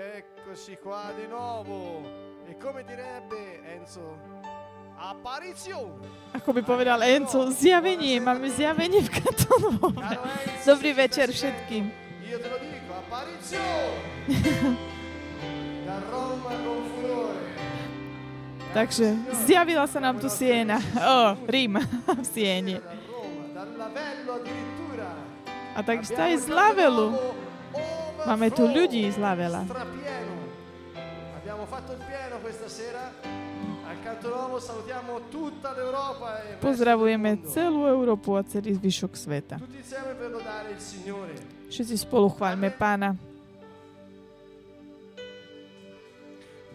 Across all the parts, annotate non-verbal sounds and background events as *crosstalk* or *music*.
Eccoci qua di nuovo. E come direbbe Enzo, apparizione. Ako by povedal Enzo, zjavenie, máme zjavenie v Enzo, Dobrý večer všetkým. Io te lo dico, apparizione. *laughs* da Roma con furore. Takže zjavila sa nám tu Siena. O, Rím v Siene. Addirittura. A takisto aj z Lavelu. Máme tu ľudí z Lavela. Strapieno. Abbiamo fatto il pieno questa sera. Al Canto Nuovo salutiamo tutta l'Europa e Pozdravujeme celú Európu a celý zvyšok sveta. Všetci spolu chváľme pána.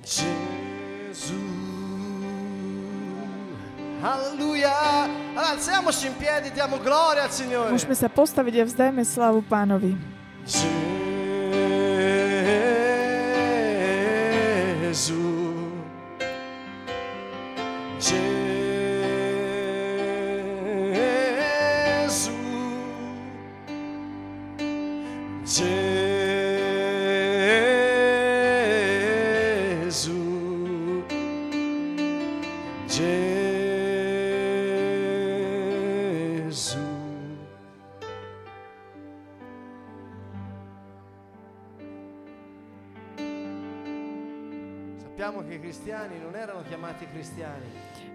Gesù. Alleluia. Allora, alziamoci in piedi, diamo gloria al Signore. Môžeme sa postaviť a vzdajme slavu pánovi. Gesù.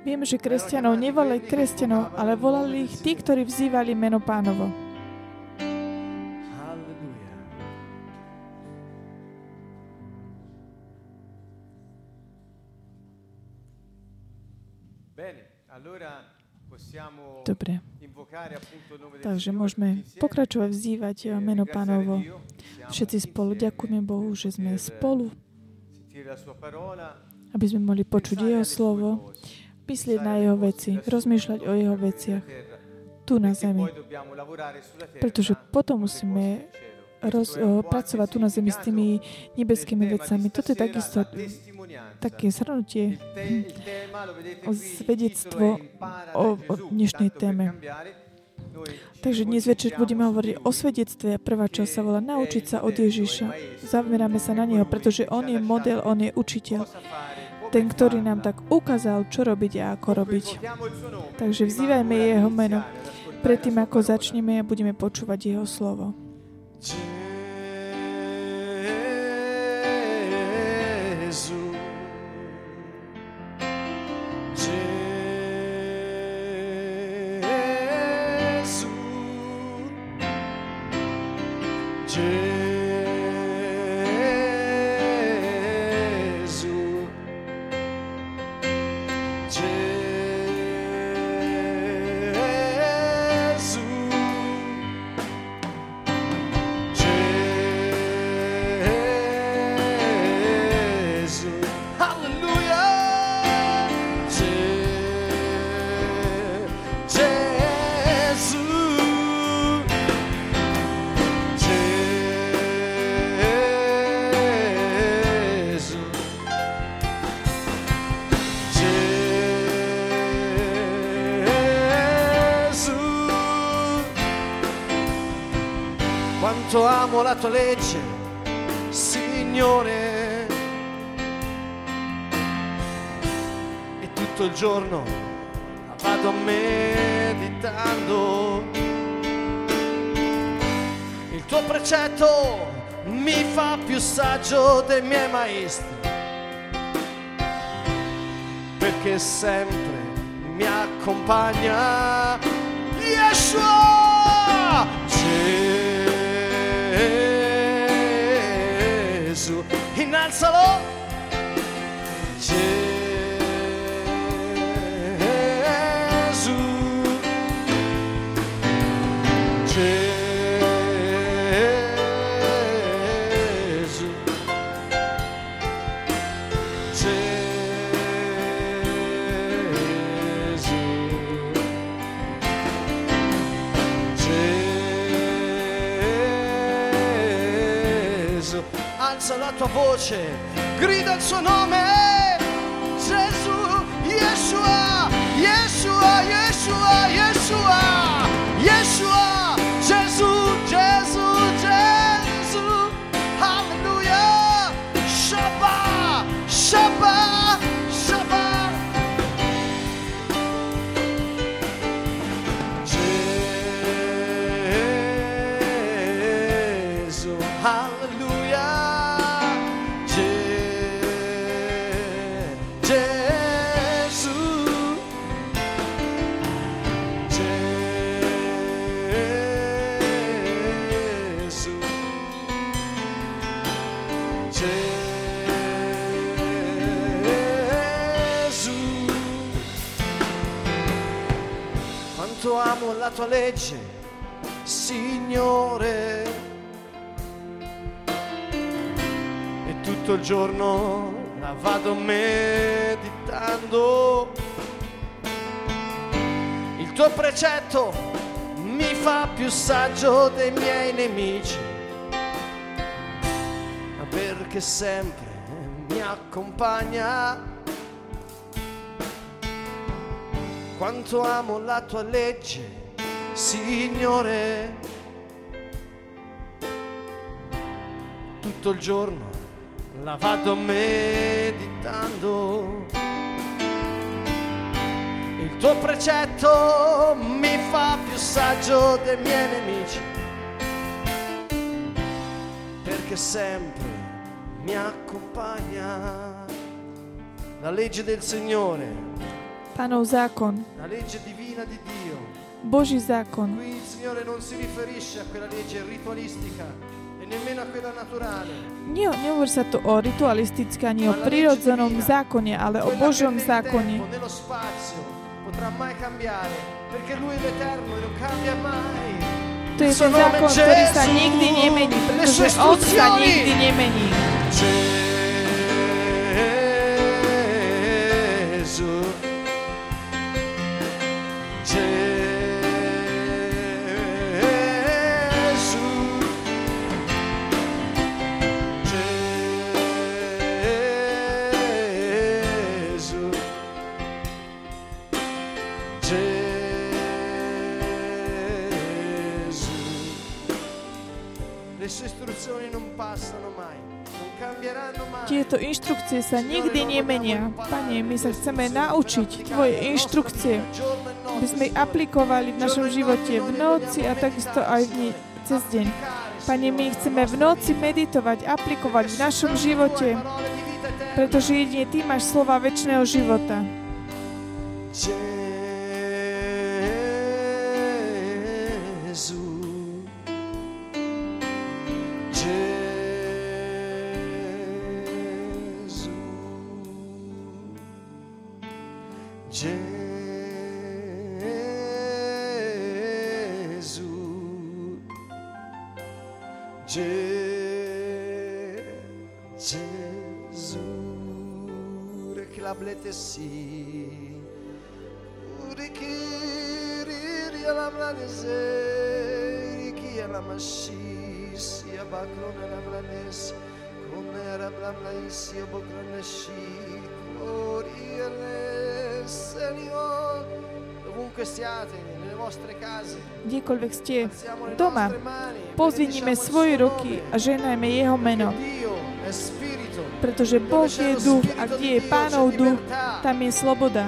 Vieme, že kresťanov nevolali kresťanov, ale volali ich tí, ktorí vzývali meno pánovo. Dobre, takže môžeme pokračovať vzývať e meno pánovo. Všetci spolu ďakujeme Bohu, že sme per spolu, Aby sme mohli počuť Jeho slovo, myslieť na Jeho veci, rozmýšľať o Jeho veciach tu na zemi. Pretože potom musíme roz, o, anche pracovať tu na zemi s tými nebeskými vecami. Toto je takisto také zhrnutie o svedectvo o- o dnešnej téme. Takže dnes večer budeme hovoriť o svedectve prvá časť sa volá Naučiť sa od Ježiša. Zameráme sa na Neho, pretože On je model, On je učiteľ. Ten, ktorý nám tak ukázal, čo robiť a ako robiť. Takže vzývajme Jeho meno. Predtým, ako začneme a budeme počúvať Jeho slovo. Tua legge, Signore. E tutto il giorno vado meditando. Il tuo precetto mi fa più saggio dei miei maestri. Perché sempre mi accompagna innalzalo Gesù voce, grida il suo nome, legge, Signore. E tutto il giorno la vado meditando. Il tuo precetto mi fa più saggio dei miei nemici, ma perché sempre mi accompagna. Quanto amo la tua legge, Signore. Tutto il giorno la vado meditando. Il tuo precetto mi fa più saggio dei miei nemici, perché sempre mi accompagna la legge del Signore, la legge divina di Dio. Boží zákon. Qui il Signore non si riferisce a quella legge ritualistica e nemmeno a quella naturale. Nie, nehovorí sa tu o ritualistické ani o prírodzenom zákone, ale o Božom zákone. e. To je ten zákon, ktorý sa nikdy nemení, pretože On sa nikdy nemení. Sa nikdy nemenia. Pane, my sa chceme naučiť Tvoje inštrukcie, aby sme ich aplikovali v našom živote v noci a takisto aj v dni, cez deň. Pane, my chceme v noci meditovať, aplikovať v našom živote, pretože jedine Ty máš slova väčšného života. Reclablete sì. Urikiri la blanese, Riki la mashisi, Abacrone la blanes, Conera blamlaisi, Abocroneshi, Coriele, Signor, dovunque siate, nelle vostre case, Kdekoľvek ste alziamo le doma, e pozvinime svoje ruky a ženajme Jeho meno, pretože Boh je duch a kde je Pánov duch, tam je sloboda.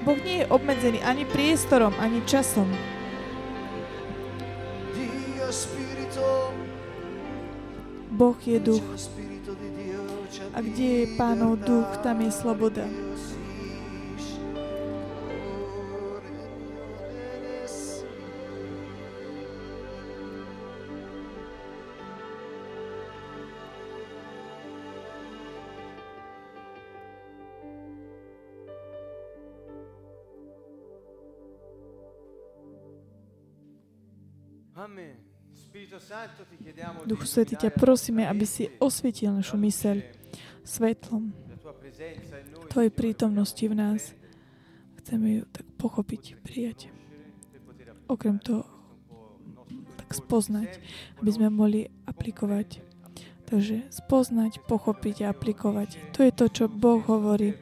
Boh nie je obmedzený ani priestorom, ani časom. Boh je duch. A kde je Pánov duch, tam je sloboda. Duchu di Svetý, ťa prosíme, aby si osvietil našu myseľ svetlom Tvojej prítomnosti v nás. Chceme ju tak pochopiť, prijať. applicare Okrem toho, tak spoznať, aby sme mohli aplikovať. Takže spoznať, pochopiť a aplikovať. To je to, čo Boh hovorí.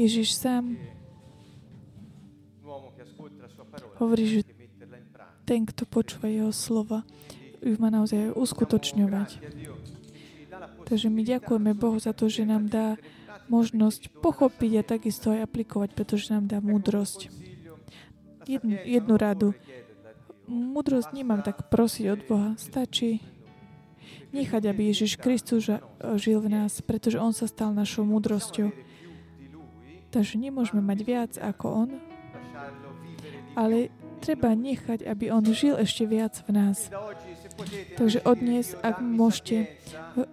Ježiš sám hovorí, že ten, kto počúva jeho slova, ju má naozaj uskutočňovať. Takže my ďakujeme Bohu za to, že nám dá možnosť pochopiť a takisto aj aplikovať, pretože nám dá múdrosť. Jednu, jednu radu. Múdrosť nemám tak prosiť od Boha. Stačí nechať, aby Ježiš Kristus žil v nás, pretože On sa stal našou múdrosťou. Takže nemôžeme mať viac ako On, ale treba nechať, aby On žil ešte viac v nás. Takže od dnes, ak môžete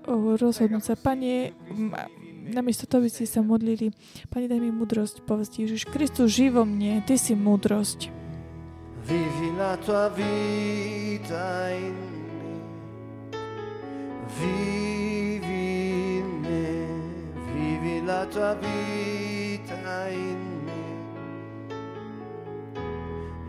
o- rozhodnúť sa, Pane, namiesto toho by ste sa modlili, Pane, daj mi múdrosť, povedz Ježiš Kristus, živo mne, Ty si múdrosť. Vivi la tua vita in me, vivi in me, vivi la tua vita in me.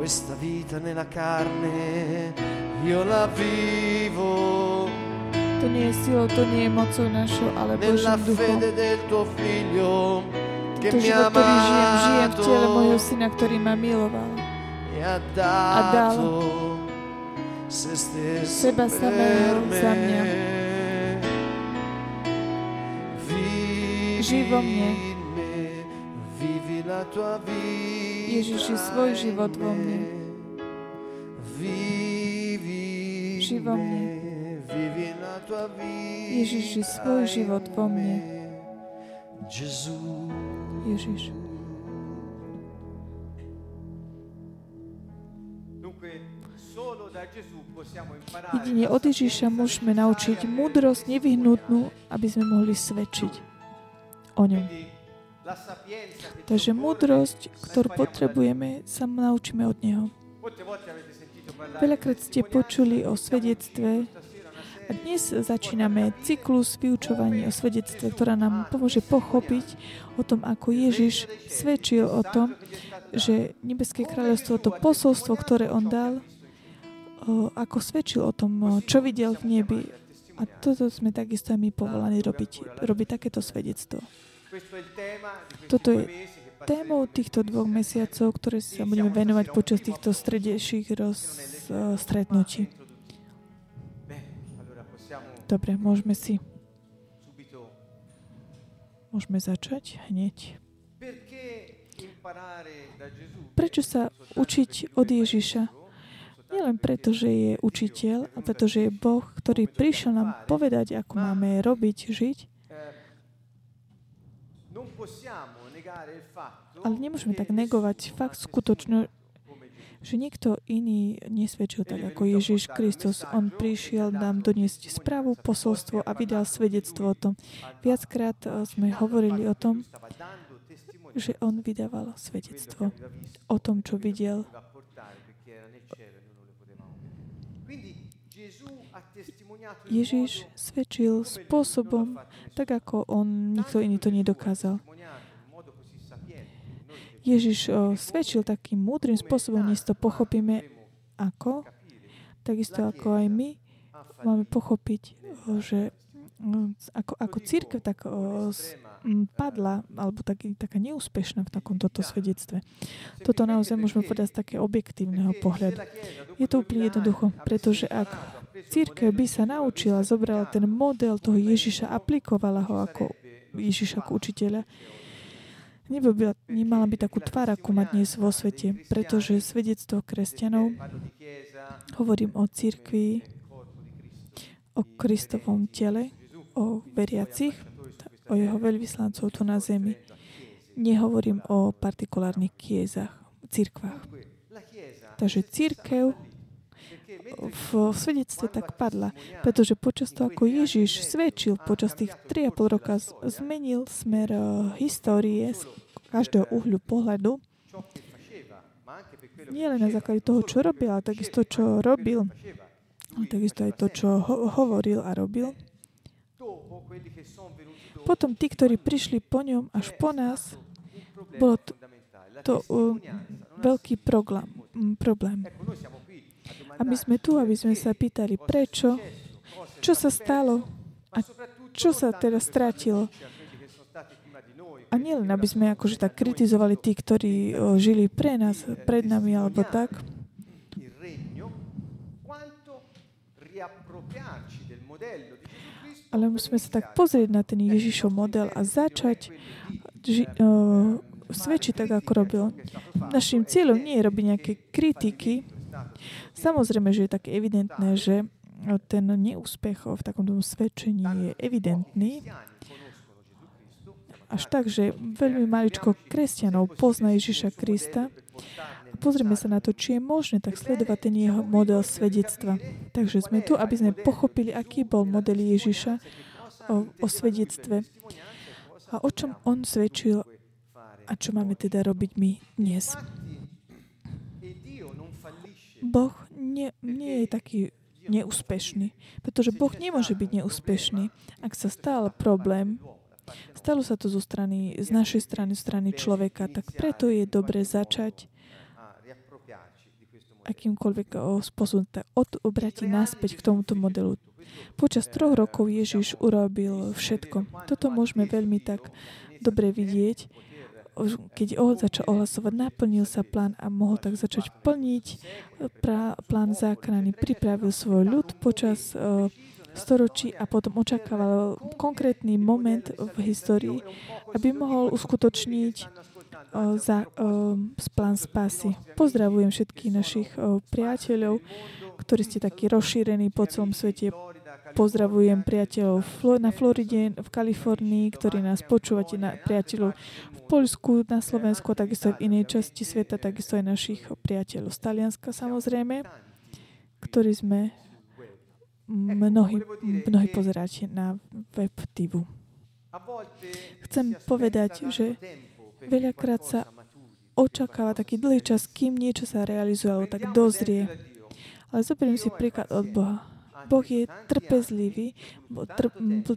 Questa vita nella carne io la vivo To nie je silou, to nie je mocou našou, ale Božím duchom. fede del tuo figlio che To mi ha život, ktorý žijem, žijem v tele syna, ktorý ma miloval. e ha dal seba samého za mňa. me. Vivi Žij vo mne. Ježiši, svoj život vo mne. Žij vo mne. Ježiši, svoj život vo mne. Ježiš. Jedine od Ježiša môžeme naučiť múdrosť nevyhnutnú, aby sme mohli svedčiť o ňom. Takže múdrosť, ktorú potrebujeme, sa naučíme od Neho. Veľakrát ste počuli o svedectve a dnes začíname cyklus vyučovaní o svedectve, ktorá nám pomôže pochopiť o tom, ako Ježiš svedčil o tom, že Nebeské kráľovstvo, to posolstvo, ktoré on dal, ako svedčil o tom, čo videl v nebi. A toto sme takisto aj my povolaní robiť, robiť takéto svedectvo. Toto je Témou týchto dvoch mesiacov, ktoré sa budeme venovať počas týchto stredejších roz, o, stretnutí. Dobre, môžeme si, môžeme začať hneď. Prečo sa učiť od Ježiša? Nielen preto, že je učiteľ, a preto, že je Boh, ktorý prišiel nám povedať, ako máme robiť, žiť, ale nemôžeme tak negovať fakt Gesù. že nikto iný nesvedčil tak ako Ježiš Kristus. On prišiel nám doniesť správu, posolstvo a vydal svedectvo o tom. Viackrát eh, sme hovorili o tom, že on vydával svedectvo o tom, čo videl. poteva portare perché era nel cielo e noi non lo potevamo vedere. Quindi Gesù ha testimoniato in Modo svedčil spôsobom, tak ako on, nikto iný to nedokázal. O, svedčil takým múdrym spôsobom, dnes to pochopíme ako, takisto ako aj my máme pochopiť, že ako, ako církev tak padla, alebo taký, taká neúspešná v takom toto svedectve. Toto naozaj môžeme povedať z také objektívneho pohľadu. Je to úplne jednoducho, pretože ak církev by sa naučila, zobrala ten model toho Ježiša, aplikovala ho ako Ježiša ako učiteľa, Nebo nemala by takú tvár, ako má dnes vo svete, pretože svedectvo kresťanov, hovorím o církvi, o Kristovom tele, o veriacich, o jeho veľvyslancov tu na zemi. Nehovorím o partikulárnych kiezach, církvách. Takže církev v, svedectve tak padla, pretože počas toho, ako Ježiš svedčil počas tých 3,5 roka, zmenil smer uh, histórie z každého uhľu pohľadu, nie len na základe toho, čo robil, ale takisto, čo robil, ale takisto aj to, čo ho- hovoril a robil. Potom tí, ktorí prišli po ňom až po nás, bolo to, to uh, veľký mm, problém. A my sme tu, aby sme sa pýtali, prečo, čo sa stalo a čo sa teda stratilo. A nielen, aby sme akože tak kritizovali tí, ktorí žili pre nás, pred nami alebo tak, Ale musíme sa tak pozrieť na ten Ježišov model a začať ži, uh, svedčiť tak, ako robil. Našim cieľom nie je robiť nejaké kritiky. Samozrejme, že je také evidentné, že ten neúspech v takomto svedčení je evidentný. Až tak, že veľmi maličko kresťanov pozná Ježiša Krista a pozrieme sa na to, či je možné tak sledovať ten jeho model svedectva. Takže sme tu, aby sme pochopili, aký bol model Ježiša o, o svedectve a o čom on svedčil a čo máme teda robiť my dnes. Boh nie, nie je taký neúspešný, pretože Boh nemôže byť neúspešný. Ak sa stal problém, stalo sa to zo strany, z našej strany, strany človeka, tak preto je dobre začať akýmkoľvek spôsobom obratiť naspäť k tomuto modelu. Počas troch rokov Ježiš urobil všetko. Toto môžeme veľmi tak dobre vidieť, keď on začal ohlasovať, naplnil sa plán a mohol tak začať plniť pra, plán záchrany. Pripravil svoj ľud počas uh, storočí a potom očakával konkrétny moment v histórii, aby mohol uskutočniť uh, za, uh, plán spásy. Pozdravujem všetkých našich priateľov, ktorí ste takí rozšírení po celom svete. Pozdravujem priateľov na Floride, v Kalifornii, ktorí nás počúvate, na priateľov v Polsku, na Slovensku, takisto aj v inej časti sveta, takisto aj našich priateľov z Talianska samozrejme, ktorí sme mnohí, mnohí pozeráte na web TV. Chcem povedať, že veľakrát sa očakáva taký dlhý čas, kým niečo sa realizuje, alebo tak dozrie. Ale zoberiem si príklad od Boha. Boh je trpezlivý, bol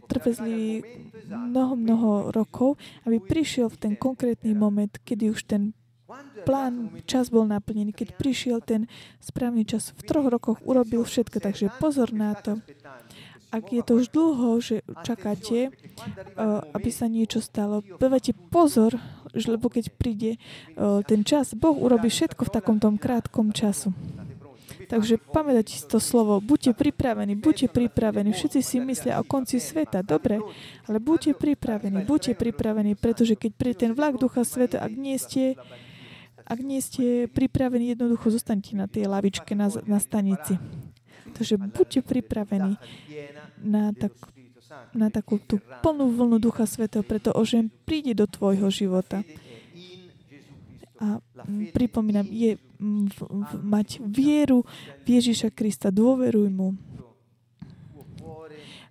trpezlivý mnoho, mnoho rokov, aby prišiel v ten konkrétny moment, kedy už ten plán, čas bol naplnený. Keď prišiel ten správny čas, v troch rokoch urobil všetko, takže pozor na to. Ak je to už dlho, že čakáte, aby sa niečo stalo, dávajte pozor, lebo keď príde ten čas, Boh urobí všetko v takomto krátkom času. Takže pamätajte si to slovo. Buďte pripravení, buďte pripravení. Všetci si myslia o konci sveta. Dobre, ale buďte pripravení, buďte pripravení, pretože keď príde ten vlak Ducha Sveta, ak nie ste, ak nie ste pripravení, jednoducho zostanete na tej lavičke na, na stanici. Takže buďte pripravení na, tak, na takú tú plnú vlnu Ducha Svetého, pretože príde do tvojho života. A pripomínam, je v, v, mať vieru v Ježiša Krista, dôveruj mu.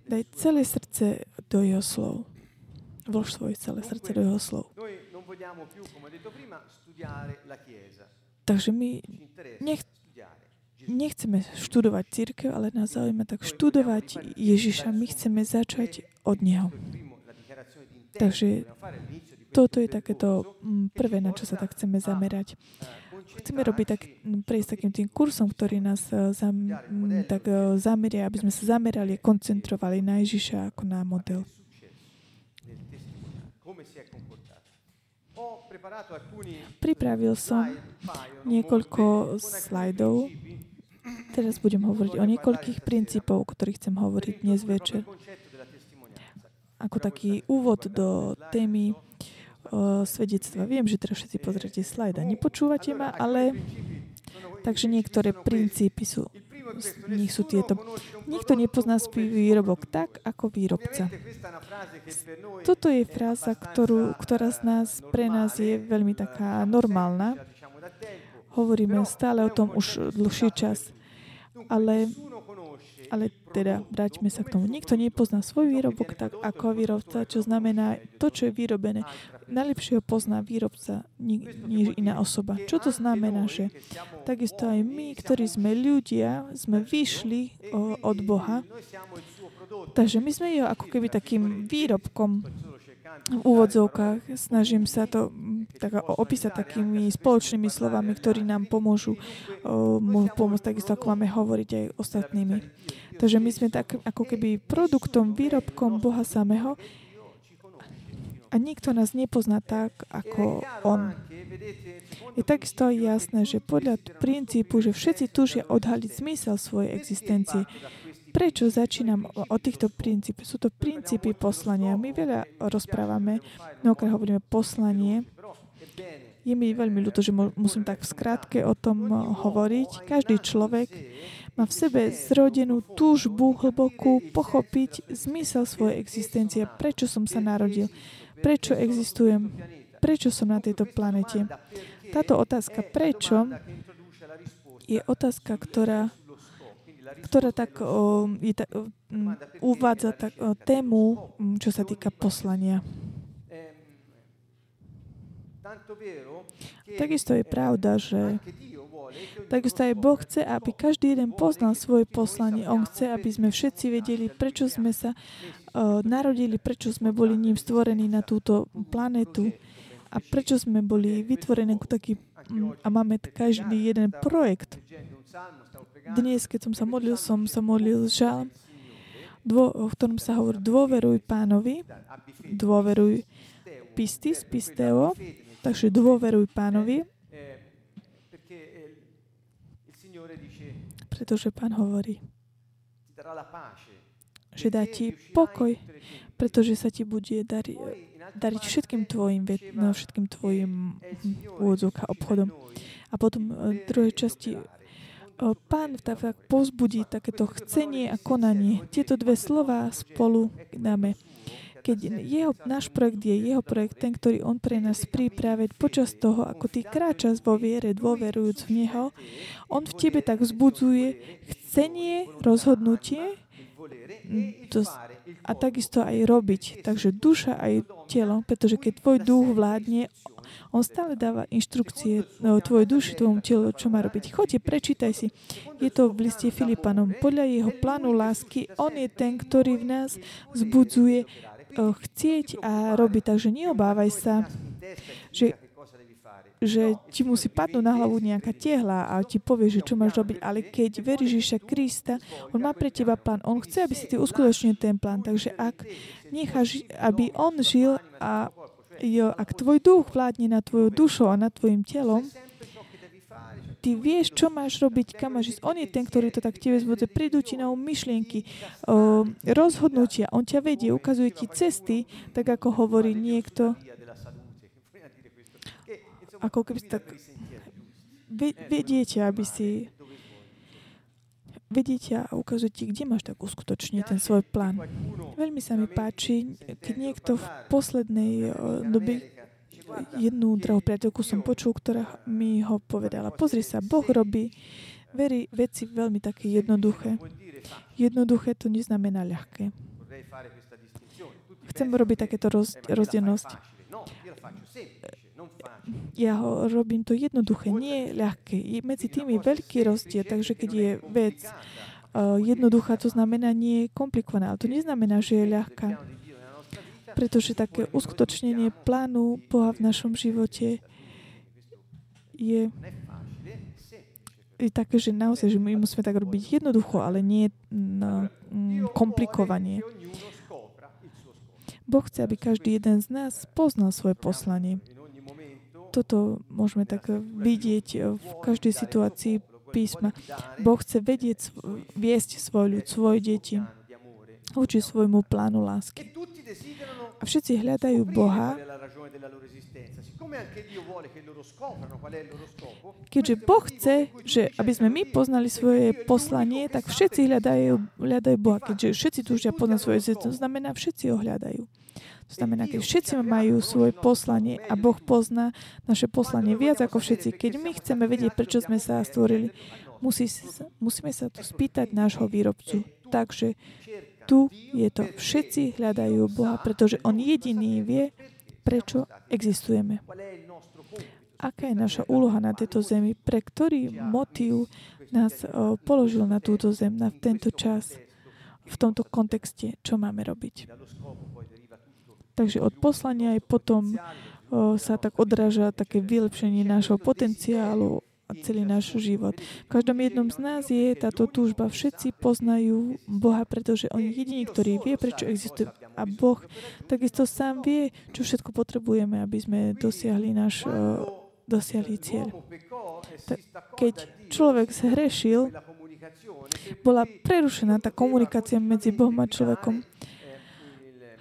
Daj celé srdce do jeho slov. Vlož svoje celé srdce do jeho slov. Takže my nech, nechceme študovať církev, ale nás zaujíma tak študovať Ježiša. My chceme začať od Neho. Takže toto je takéto mm, prvé, na čo sa tak chceme zamerať. Chceme robiť tak, mm, prejsť takým tým kursom, ktorý nás e, zam, mm, tak e, zameria, aby sme sa zamerali koncentrovali na Ježiša ako na model. Pripravil som niekoľko slajdov. Teraz budem hovoriť o niekoľkých princípov, o ktorých chcem hovoriť dnes večer. Ako taký úvod do témy svedectva. Viem, že teraz všetci pozrite slajda. Nepočúvate ma, ale takže niektoré princípy sú nich sú tieto. Nikto nepozná svoj výrobok tak, ako výrobca. Toto je fráza, ktorú, ktorá z nás, pre nás je veľmi taká normálna. Hovoríme stále o tom už dlhší čas. Ale ale teda vráťme sa k tomu. Nikto nepozná svoj výrobok tak ako výrobca, čo znamená to, čo je vyrobené. Najlepšie ho pozná výrobca, než iná osoba. Čo to znamená, že takisto aj my, ktorí sme ľudia, sme vyšli od Boha, takže my sme jeho ako keby takým výrobkom v úvodzovkách. Snažím sa to mm, tak, opísať takými spoločnými slovami, ktorí nám pomôžu pomôcť takisto, ako máme hovoriť aj ostatnými. Takže my sme tak ako keby produktom, výrobkom Boha samého a nikto nás nepozná tak, ako On. Je takisto jasné, že podľa princípu, že všetci tužia odhaliť zmysel svojej existencie, Prečo začínam o, týchto princípoch? Sú to princípy poslania. My veľa rozprávame, mnohokrát hovoríme poslanie. Je mi veľmi ľúto, že musím tak v skratke o tom hovoriť. Každý človek má v sebe zrodenú túžbu hlbokú pochopiť zmysel svojej existencie. Prečo som sa narodil? Prečo existujem? Prečo som na tejto planete? Táto otázka prečo je otázka, ktorá ktorá tak o, je ta, o, uvádza tak, o, tému, čo sa týka poslania. Takisto je pravda, že Takisto aj Boh chce, aby každý jeden poznal svoje poslanie. On chce, aby sme všetci vedeli, prečo sme sa uh, narodili, prečo sme boli ním stvorení na túto planetu a prečo sme boli vytvorení ako taký a máme každý jeden projekt. Dnes, keď som sa modlil, som sa modlil žal, dvo, v ktorom sa hovorí dôveruj pánovi, dôveruj pistis, pisteo, takže dôveruj pánovi, pretože pán hovorí, že dá ti pokoj, pretože sa ti bude dariť, dariť všetkým tvojim, no, všetkým tvojim úvodzovka obchodom. A potom v druhej časti Pán tak pozbudí takéto chcenie a konanie. Tieto dve slova spolu dáme. Keď jeho, náš projekt je jeho projekt, ten, ktorý on pre nás pripraviť počas toho, ako ty kráčaš vo viere, dôverujúc v Neho, on v tebe tak vzbudzuje chcenie, rozhodnutie a takisto aj robiť. Takže duša aj telo, pretože keď tvoj duch vládne, on stále dáva inštrukcie no, tvojej duši, tvojmu telu, čo má robiť. Choďte, prečítaj si. Je to v liste Filipanom. Podľa jeho plánu lásky, on je ten, ktorý v nás zbudzuje chcieť a robiť. Takže neobávaj sa, že že ti musí padnúť na hlavu nejaká tehla a ti povie, že čo máš robiť, ale keď veríš Ježiša Krista, On má pre teba plán. On chce, aby si ty uskutočnil ten plán. Takže ak necháš, aby On žil a jo, ak tvoj duch vládne na tvojou dušou a nad tvojim telom, ty vieš, čo máš robiť, kam máš ísť. On je ten, ktorý to tak tebe zvodze. Ti na myšlienky, o, rozhodnutia. On ťa vedie, ukazuje ti cesty, tak ako hovorí niekto. Ako keby tak vediete, aby si vedíte a ukazujete, kde máš tak uskutočniť ten svoj plán. Veľmi sa mi páči, keď niekto v poslednej dobe jednu drahú priateľku som počul, ktorá mi ho povedala. Pozri sa, Boh robí veri, veci veľmi také jednoduché. Jednoduché to neznamená ľahké. Chcem robiť takéto roz, rozdielnosť. Ja ho robím to jednoduché, nie ľahké. Je medzi tým je veľký rozdiel, takže keď je vec uh, jednoduchá, to znamená nie komplikovaná. Ale to neznamená, že je ľahká. Pretože také uskutočnenie plánu Boha v našom živote je, je také, že naozaj, že my musíme tak robiť jednoducho, ale nie no, komplikovanie. Boh chce, aby každý jeden z nás poznal svoje poslanie toto môžeme tak vidieť v každej situácii písma. Boh chce vedieť, viesť svoj ľud, svoje deti voči svojmu plánu lásky. A všetci hľadajú Boha, keďže Boh chce, že aby sme my poznali svoje poslanie, tak všetci hľadajú, hľadajú Boha. Keďže všetci túžia poznať svoje to znamená, všetci ho hľadajú. To znamená, keď všetci majú svoje poslanie a Boh pozná naše poslanie viac ako všetci, keď my chceme vedieť, prečo sme sa stvorili, musí, musíme sa tu spýtať nášho výrobcu. Takže tu je to. Všetci hľadajú Boha, pretože On jediný vie, prečo existujeme. Aká je naša úloha na tejto zemi? Pre ktorý motív nás položil na túto zem, na tento čas, v tomto kontexte, čo máme robiť? Takže od poslania aj potom sa tak odráža také vylepšenie nášho potenciálu celý náš život. V každom jednom z nás je táto túžba. Všetci poznajú Boha, pretože On je jediný, ktorý vie, prečo existuje. A Boh takisto sám vie, čo všetko potrebujeme, aby sme dosiahli náš dosiahli cieľ. Keď človek zhrešil, bola prerušená tá komunikácia medzi Bohom a človekom.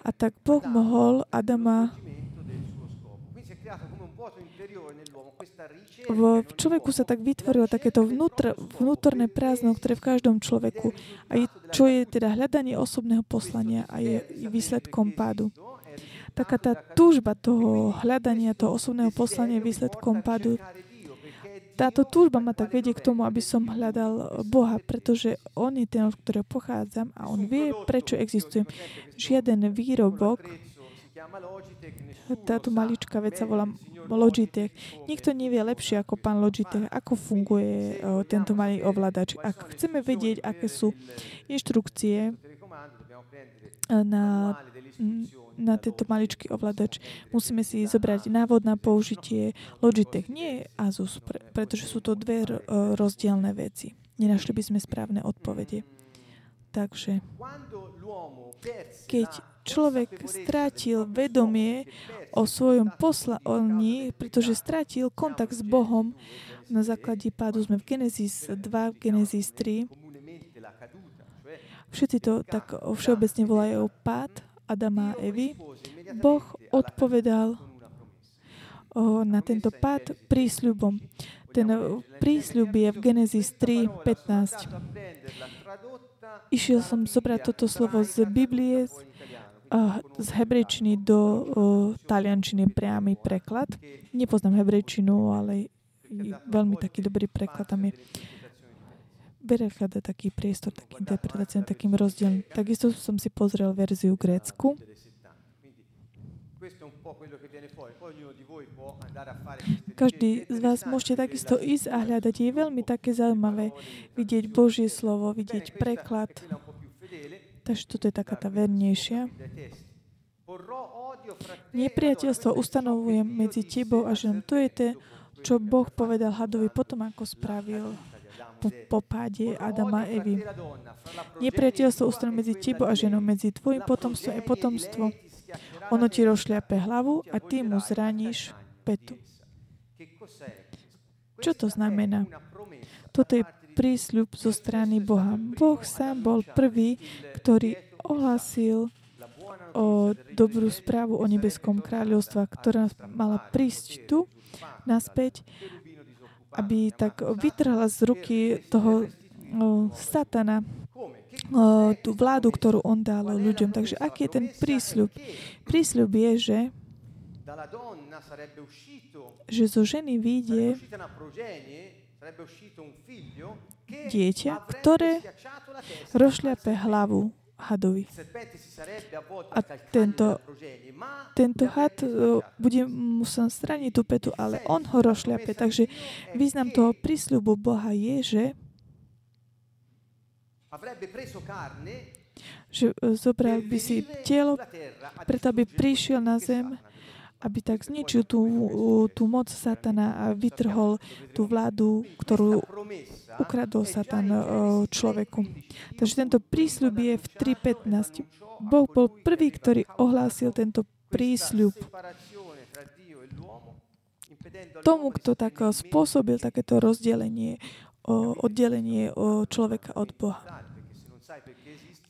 A tak Boh mohol Adama v človeku sa tak vytvorilo takéto vnútr, vnútorné prázdno, ktoré v každom človeku, a je, čo je teda hľadanie osobného poslania a je výsledkom pádu. Taká tá túžba toho hľadania, toho osobného poslania je výsledkom pádu. Táto túžba ma tak vedie k tomu, aby som hľadal Boha, pretože On je ten, od ktorého pochádzam a On vie, prečo existujem. Žiaden výrobok, táto maličká vec sa volá Logitech. Nikto nevie lepšie ako pán Logitech, ako funguje tento malý ovládač. Ak chceme vedieť, aké sú inštrukcie na na tento maličký ovládač. Musíme si zobrať návod na použitie Logitech, nie Asus, pre, pretože sú to dve rozdielne veci. Nenašli by sme správne odpovede. Takže keď človek strátil vedomie o svojom poslaní, pretože strátil kontakt s Bohom na základe pádu, sme v Genesis 2, v Genesis 3, všetci to tak všeobecne volajú pád, Adama a Evy, Boh odpovedal na tento pád prísľubom. Ten prísľub je v Genesis 3.15. Išiel som zobrať toto slovo z Biblie, z hebrejčiny do taliančiny priamy preklad. Nepoznám hebrejčinu, ale veľmi taký dobrý preklad tam je prechádza taký priestor, taký interpretácia takým rozdielom. Takisto som si pozrel verziu grécku. Každý z vás môžete takisto ísť a hľadať. Je veľmi také zaujímavé vidieť Božie slovo, vidieť preklad. Takže toto je taká tá vernejšia. Nepriateľstvo ustanovujem medzi tebou a ženom. To je to, čo Boh povedal hadovi potom, ako spravil po, po páde Adama a Evy. Nepriateľstvo ustane medzi tebou a ženou, medzi tvojim potomstvom a potomstvo. Ono ti rozšliape hlavu a ty mu zraníš petu. Čo to znamená? Toto je prísľub zo strany Boha. Boh sám bol prvý, ktorý ohlasil o dobrú správu o nebeskom kráľovstva, ktorá mala prísť tu naspäť aby tak vytrhla z ruky toho o, satana o, tú vládu, ktorú on dal ľuďom. Takže aký je ten prísľub? Prísľub je, že že zo ženy vyjde dieťa, ktoré rozšľape hlavu hadovi. A tento, tento had e, bude musieť straniť tú petu, ale on ho rozšľape. Takže význam toho prísľubu Boha je, že že e, zobral by si telo, preto aby prišiel na zem aby tak zničil tú, tú moc Satana a vytrhol tú vládu, ktorú ukradol Satan človeku. Takže tento prísľub je v 3.15. Boh bol prvý, ktorý ohlásil tento prísľub tomu, kto tak spôsobil takéto rozdelenie, oddelenie človeka od Boha.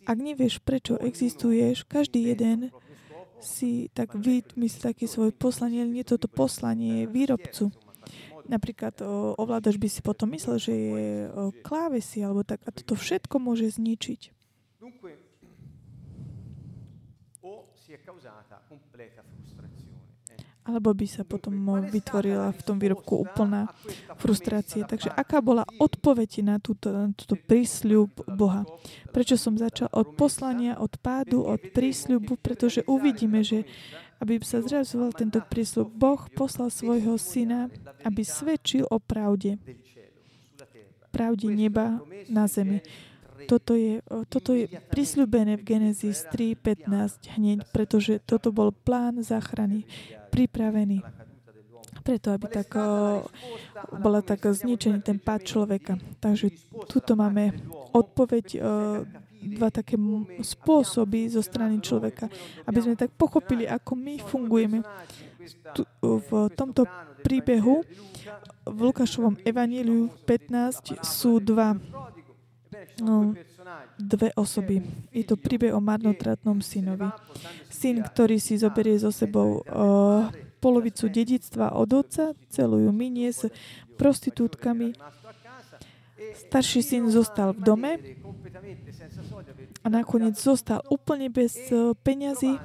Ak nevieš, prečo existuješ, každý jeden si tak vymyslí taký svoj poslanie, ale nie toto poslanie výrobcu. Napríklad ovládač by si potom myslel, že je o, klávesy alebo tak a toto všetko môže zničiť. Alebo by sa potom vytvorila v tom výrobku úplná frustrácia. Takže aká bola odpoveď na túto, túto prísľub Boha? Prečo som začal od poslania, od pádu, od prísľubu? Pretože uvidíme, že aby sa zrealizoval tento prísľub, Boh poslal svojho syna, aby svedčil o pravde. Pravde neba na zemi. Toto je, toto je prisľúbené v Genesis 3.15 hneď, pretože toto bol plán záchrany pripravený. Preto, aby tak bola tak zničený ten pád človeka. Takže tuto máme odpoveď dva také spôsoby zo strany človeka, aby sme tak pochopili, ako my fungujeme. V tomto príbehu v Lukášovom evaníliu 15 sú dva no, dve osoby. Je to príbeh o marnotratnom synovi. Syn, ktorý si zoberie so sebou uh, polovicu dedictva od otca, celú ju minie s prostitútkami. Starší syn zostal v dome a nakoniec zostal úplne bez uh, peňazí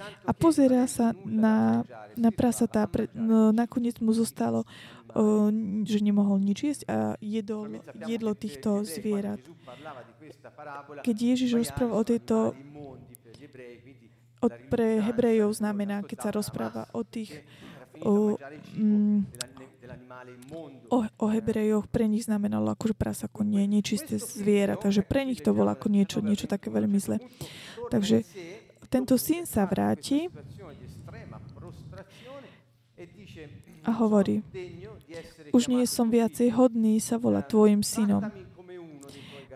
a pozerá sa na, na prasatá. Pre, no, nakoniec mu zostalo, uh, že nemohol nič jesť a jedol, jedlo týchto zvierat. Keď Ježiš rozpráva o tejto od, pre Hebrejov znamená, keď sa rozpráva o tých o, mm, o, o Hebrejoch, pre nich znamenalo akože prasa nie, nečisté zviera, takže pre nich to bolo ako niečo, niečo také veľmi zlé. Takže tento syn sa vráti a hovorí, už nie som viacej hodný sa volať tvojim synom.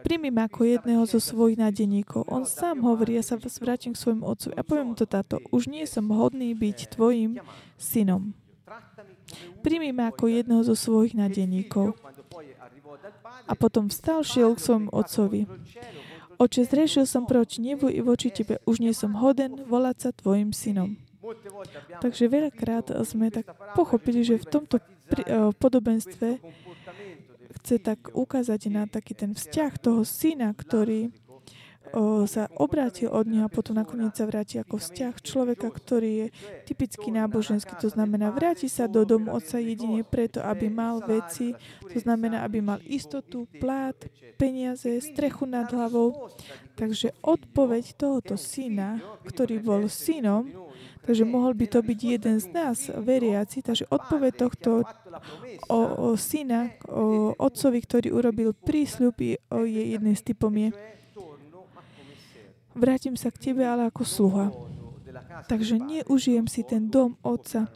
Príjmi ma ako jedného zo svojich nádeníkov. On sám hovorí, ja sa vrátim k svojmu otcovi a poviem to táto. Už nie som hodný byť tvojim synom. Príjmi ma ako jedného zo svojich nádeníkov. A potom vstal, šiel k svojmu otcovi. Oče, zrešil som proti nebu i voči Tebe. Už nie som hoden volať sa Tvojim synom. Takže veľakrát sme tak pochopili, že v tomto pri, uh, podobenstve chce tak ukázať na taký ten vzťah toho syna, ktorý sa obrátil od neho a potom nakoniec sa vráti ako vzťah človeka, ktorý je typicky náboženský. To znamená, vráti sa do domu otca jedine preto, aby mal veci, to znamená, aby mal istotu, plát, peniaze, strechu nad hlavou. Takže odpoveď tohoto syna, ktorý bol synom, Takže mohol by to byť jeden z nás, veriaci. Takže odpoveď tohto o, o syna, o otcovi, ktorý urobil prísľub, je, je jedným z typom je vrátim sa k tebe, ale ako sluha. Takže neužijem si ten dom otca.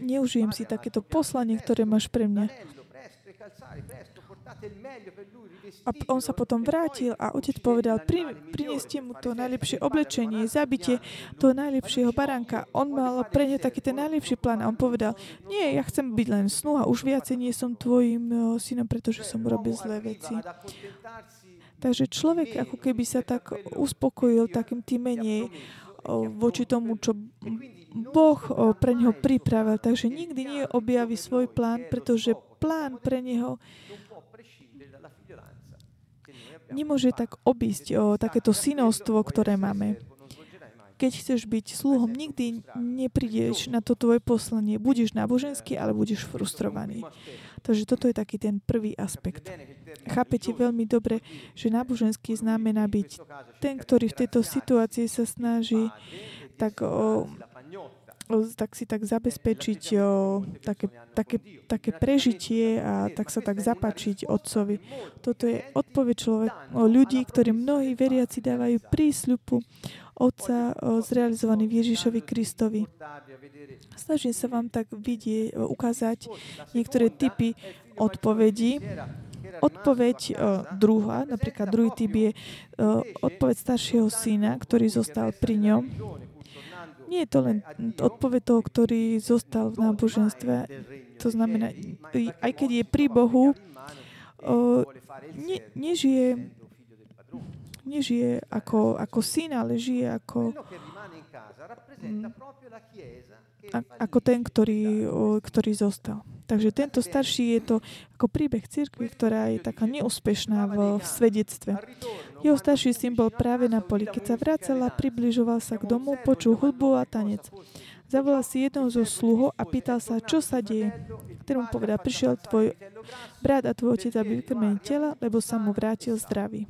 Neužijem si takéto poslanie, ktoré máš pre mňa. A on sa potom vrátil a otec povedal, pri, prinieste mu to najlepšie oblečenie, zabite toho najlepšieho baránka. On mal pre ne taký ten najlepší plán a on povedal, nie, ja chcem byť len snu a už viacej nie som tvojim eh, synom, pretože som robil zlé veci. Takže človek ako keby sa tak uspokojil takým tým menej voči tomu, čo Boh pre neho pripravil. Takže nikdy nie objaví svoj plán, pretože plán pre neho nemôže tak obísť o takéto synovstvo, ktoré máme. Keď chceš byť sluhom, nikdy neprídeš na to tvoje poslanie. Budeš náboženský, ale budeš frustrovaný. Takže toto je taký ten prvý aspekt. Chápete veľmi dobre, že náboženský znamená byť ten, ktorý v tejto situácii sa snaží tak o, tak si tak zabezpečiť o, také, také, také prežitie a tak sa tak zapačiť otcovi. Toto je odpoveď človek, o ľudí, ktorí mnohí veriaci dávajú prísľupu Otca o, zrealizovaný v Ježišovi Kristovi. Snažím sa vám tak vidieť, ukázať niektoré typy odpovedí. Odpoveď o, druhá, napríklad druhý typ je o, odpoveď staršieho syna, ktorý zostal pri ňom nie je to len odpoveď toho, ktorý zostal v náboženstve. To znamená, aj keď je pri Bohu, ne, nežije, nežije ako, ako syn, ale žije ako, ako ten, ktorý, ktorý zostal. Takže tento starší je to ako príbeh cirkvi, ktorá je taká neúspešná v, v svedectve. Jeho starší syn bol práve na poli. Keď sa vracala, približoval sa k domu, počul hudbu a tanec. Zavolal si jednoho zo sluhov a pýtal sa, čo sa deje. Ktorý mu povedal, prišiel tvoj brat a tvoj otec, aby vykrmili tela, lebo sa mu vrátil zdravý.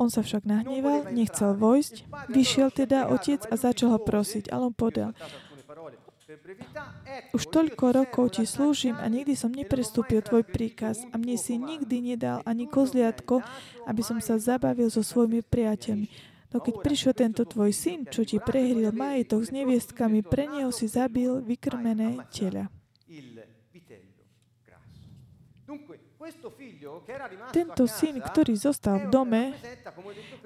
On sa však nahneval, nechcel vojsť, vyšiel teda otec a začal ho prosiť, ale on povedal, už toľko rokov ti slúžim a nikdy som neprestúpil tvoj príkaz a mne si nikdy nedal ani kozliatko, aby som sa zabavil so svojimi priateľmi. No keď prišiel tento tvoj syn, čo ti prehril majetok s neviestkami, pre neho si zabil vykrmené tela. Tento syn, ktorý zostal v dome,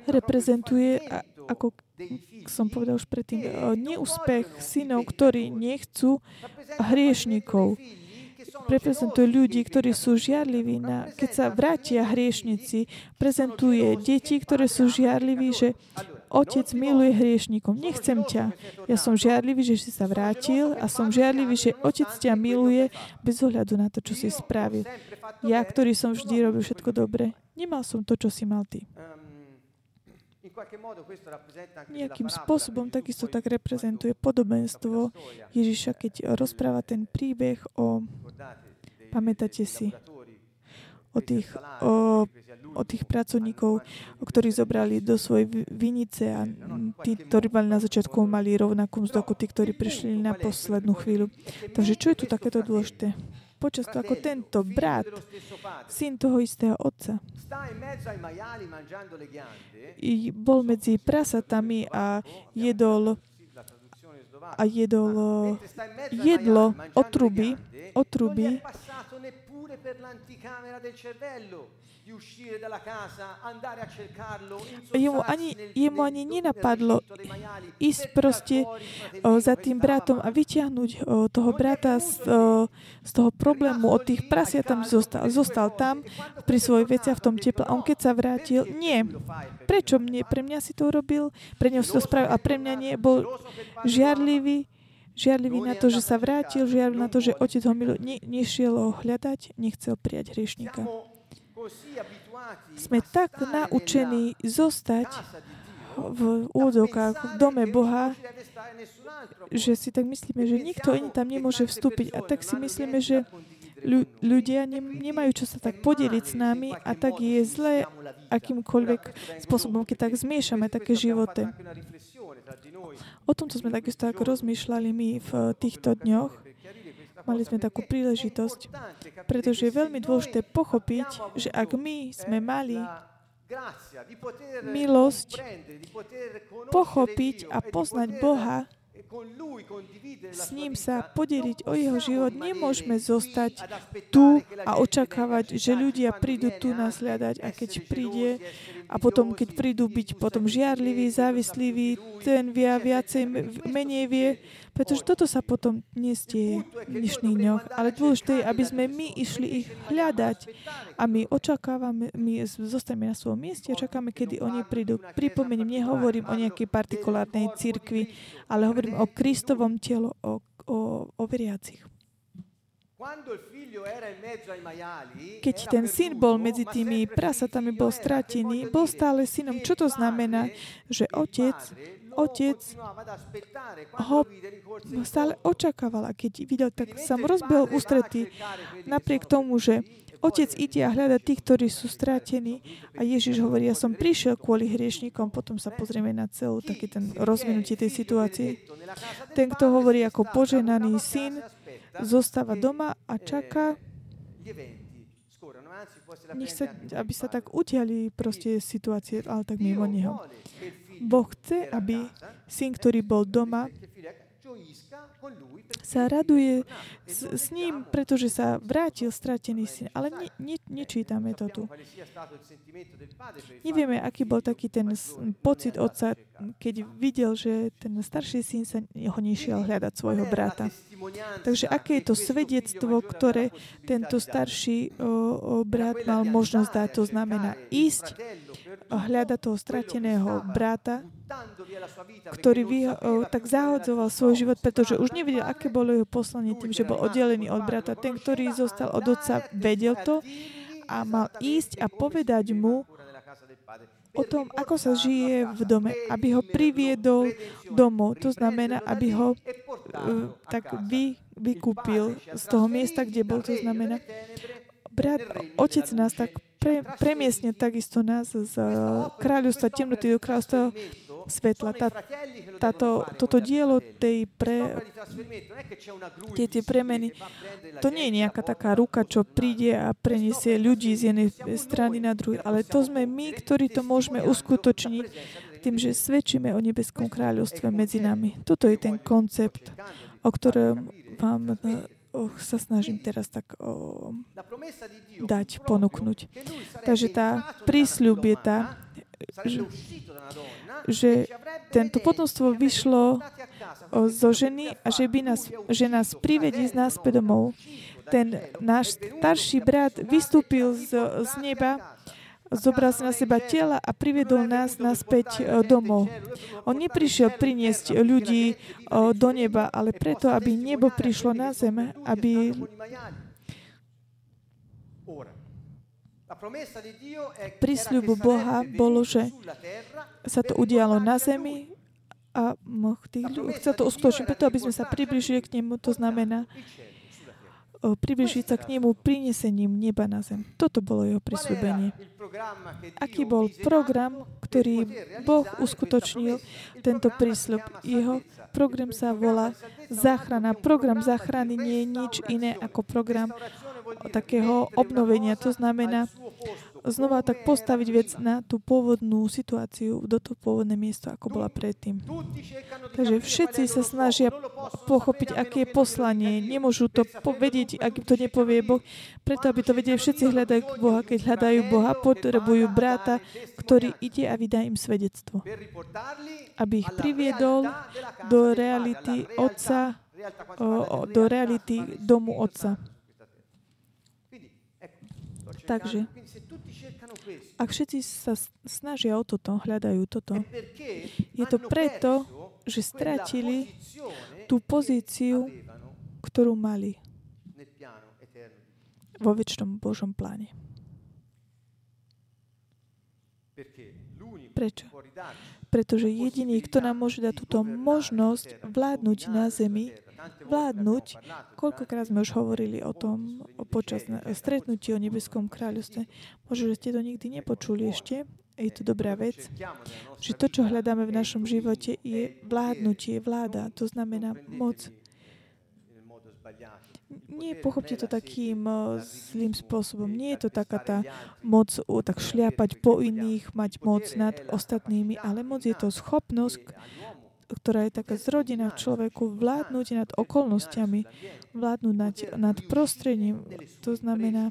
reprezentuje, ako som povedal už predtým, neúspech synov, ktorí nechcú hriešnikov. reprezentuje ľudí, ktorí sú žiarliví, na, keď sa vrátia hriešnici, prezentuje deti, ktoré sú žiarliví, že Otec miluje hriešnikom. Nechcem ťa. Ja som žiarlivý, že si sa vrátil a som žiarlivý, že Otec ťa miluje bez ohľadu na to, čo si spravil. Ja, ktorý som vždy robil všetko dobre, nemal som to, čo si mal ty. Nejakým spôsobom takisto tak reprezentuje podobenstvo Ježiša, keď rozpráva ten príbeh o, pamätáte si, o tých, o, o tých pracovníkov, ktorí zobrali do svojej vinice a tí, ktorí mali na začiatku, mali rovnakú mzdu ako tí, ktorí prišli na poslednú chvíľu. Takže čo je tu takéto dôležité? Počas toho, ako tento brat, syn toho istého otca, i bol medzi prasatami a jedol a jedol jedlo otruby, otruby Jemu ani, jemu ani nenapadlo ísť proste o, za tým bratom a vyťahnuť o, toho brata z, o, z toho problému od tých prasiat tam zostal. Zostal tam pri svojich veciach v tom teple. A on keď sa vrátil, nie. Prečo mne? Pre mňa si to urobil, pre ňo si to spravil a pre mňa nie. Bol žiarlivý, žiarlivý na to, že sa vrátil, žiarlivý na to, že otec ho miluje, ne, nešiel ho hľadať, nechcel prijať hriešníka. Sme tak naučení zostať v úvodokách v dome Boha, že si tak myslíme, že nikto iný tam nemôže vstúpiť. A tak si myslíme, že ľudia nemajú čo sa tak podeliť s nami a tak je zlé akýmkoľvek spôsobom, keď tak zmiešame také životy. O tomto sme takisto tak rozmýšľali my v týchto dňoch. Mali sme takú príležitosť, pretože je veľmi dôležité pochopiť, že ak my sme mali milosť pochopiť a poznať Boha, s ním sa podeliť o jeho život, nemôžeme zostať tu a očakávať, že ľudia prídu tu nás hľadať a keď príde a potom, keď prídu byť potom žiarliví, závislivý, ten vie viacej, menej vie, pretože toto sa potom nestie v dnešných dňoch. Ale dôležité je, aby sme my išli ich hľadať a my očakávame, my zostaneme na svojom mieste a čakáme, kedy oni prídu. Pripomeniem, nehovorím o nejakej partikulárnej cirkvi, ale hovorím o Kristovom telo, o, o, o veriacich. Keď ten syn bol medzi tými prasatami, bol stratený, bol stále synom. Čo to znamená? Že otec otec ho stále očakával a keď videl, tak sa mu rozbehol ústretí. Napriek tomu, že otec ide a hľada tých, ktorí sú strátení a Ježiš hovorí, ja som prišiel kvôli hriešnikom, potom sa pozrieme na celú taký ten rozvinutie tej situácie. Ten, kto hovorí ako poženaný syn, zostáva doma a čaká, nech sa, aby sa tak utiali proste situácie, ale tak mimo neho. Boh chce, aby syn, ktorý bol doma, sa raduje s, s ním, pretože sa vrátil stratený syn. Ale ne, ne, nečítame to tu. Nevieme, aký bol taký ten pocit otca, keď videl, že ten starší syn sa ho nešiel hľadať svojho brata. Takže aké je to svedectvo, ktoré tento starší o, o, brat mal možnosť dať? To znamená ísť hľadať toho strateného brata, ktorý vy, o, tak zahodzoval svoj život, pretože už nevedel, aké bolo jeho poslanie tým, že bol oddelený od brata. Ten, ktorý zostal od otca, vedel to a mal ísť a povedať mu, o tom, ako sa žije v dome, aby ho priviedol domov. To znamená, aby ho uh, tak vy, vykúpil z toho miesta, kde bol. To znamená, brat, otec nás tak pre, premiesne takisto nás z uh, kráľovstva temnoty do kráľovstva svetla. Tá, táto, toto dielo tej pre, tie, tie premeny, to nie je nejaká taká ruka, čo príde a preniesie ľudí z jednej strany na druhú, ale to sme my, ktorí to môžeme uskutočniť tým, že svedčíme o nebeskom kráľovstve medzi nami. Toto je ten koncept, o ktorom vám oh, sa snažím teraz tak oh, dať, ponúknuť. Takže tá prísľub je tá, že, tento potomstvo vyšlo zo ženy a že, by nás, že nás privedí z nás domov. ten náš starší brat vystúpil z, z neba, zobral si na seba tela a priviedol nás naspäť e, domov. On neprišiel priniesť ľudí e, do neba, ale preto, aby nebo prišlo na zem, aby Prísľubu Boha bolo, že sa to udialo na zemi a chcel to uskutočniť preto, aby sme sa približili k nemu. To znamená približiť sa k nemu prinesením neba na zem. Toto bolo jeho prisľúbenie. Aký bol program, ktorý Boh uskutočnil, tento prísľub? Jeho program sa volá záchrana. Program záchrany nie je nič iné ako program takého obnovenia. To znamená znova tak postaviť vec na tú pôvodnú situáciu, do to pôvodné miesto, ako bola predtým. Takže všetci sa snažia pochopiť, aké je poslanie. Nemôžu to povedieť, ak to nepovie Boh. Preto, aby to vedeli, všetci hľadajú Boha. Keď hľadajú Boha, potrebujú bráta, ktorý ide a vydá im svedectvo. Aby ich priviedol do reality Otca, do reality domu Otca. Takže, ak všetci sa snažia o toto, hľadajú toto, je to preto, že stratili tú pozíciu, ktorú mali vo väčšnom Božom pláne. Prečo? Pretože jediný, kto nám môže dať túto možnosť vládnuť na zemi, vládnuť. Koľkokrát sme už hovorili o tom počas stretnutí o nebeskom kráľovstve. Možno, že ste to nikdy nepočuli ešte. Je to dobrá vec, že to, čo hľadáme v našom živote, je vládnutie, vláda. To znamená moc. Nie pochopte to takým zlým spôsobom. Nie je to taká tá moc tak šliapať po iných, mať moc nad ostatnými, ale moc je to schopnosť, ktorá je taká zrodená v človeku, vládnuť nad okolnostiami, vládnuť nad, nad prostredím. To znamená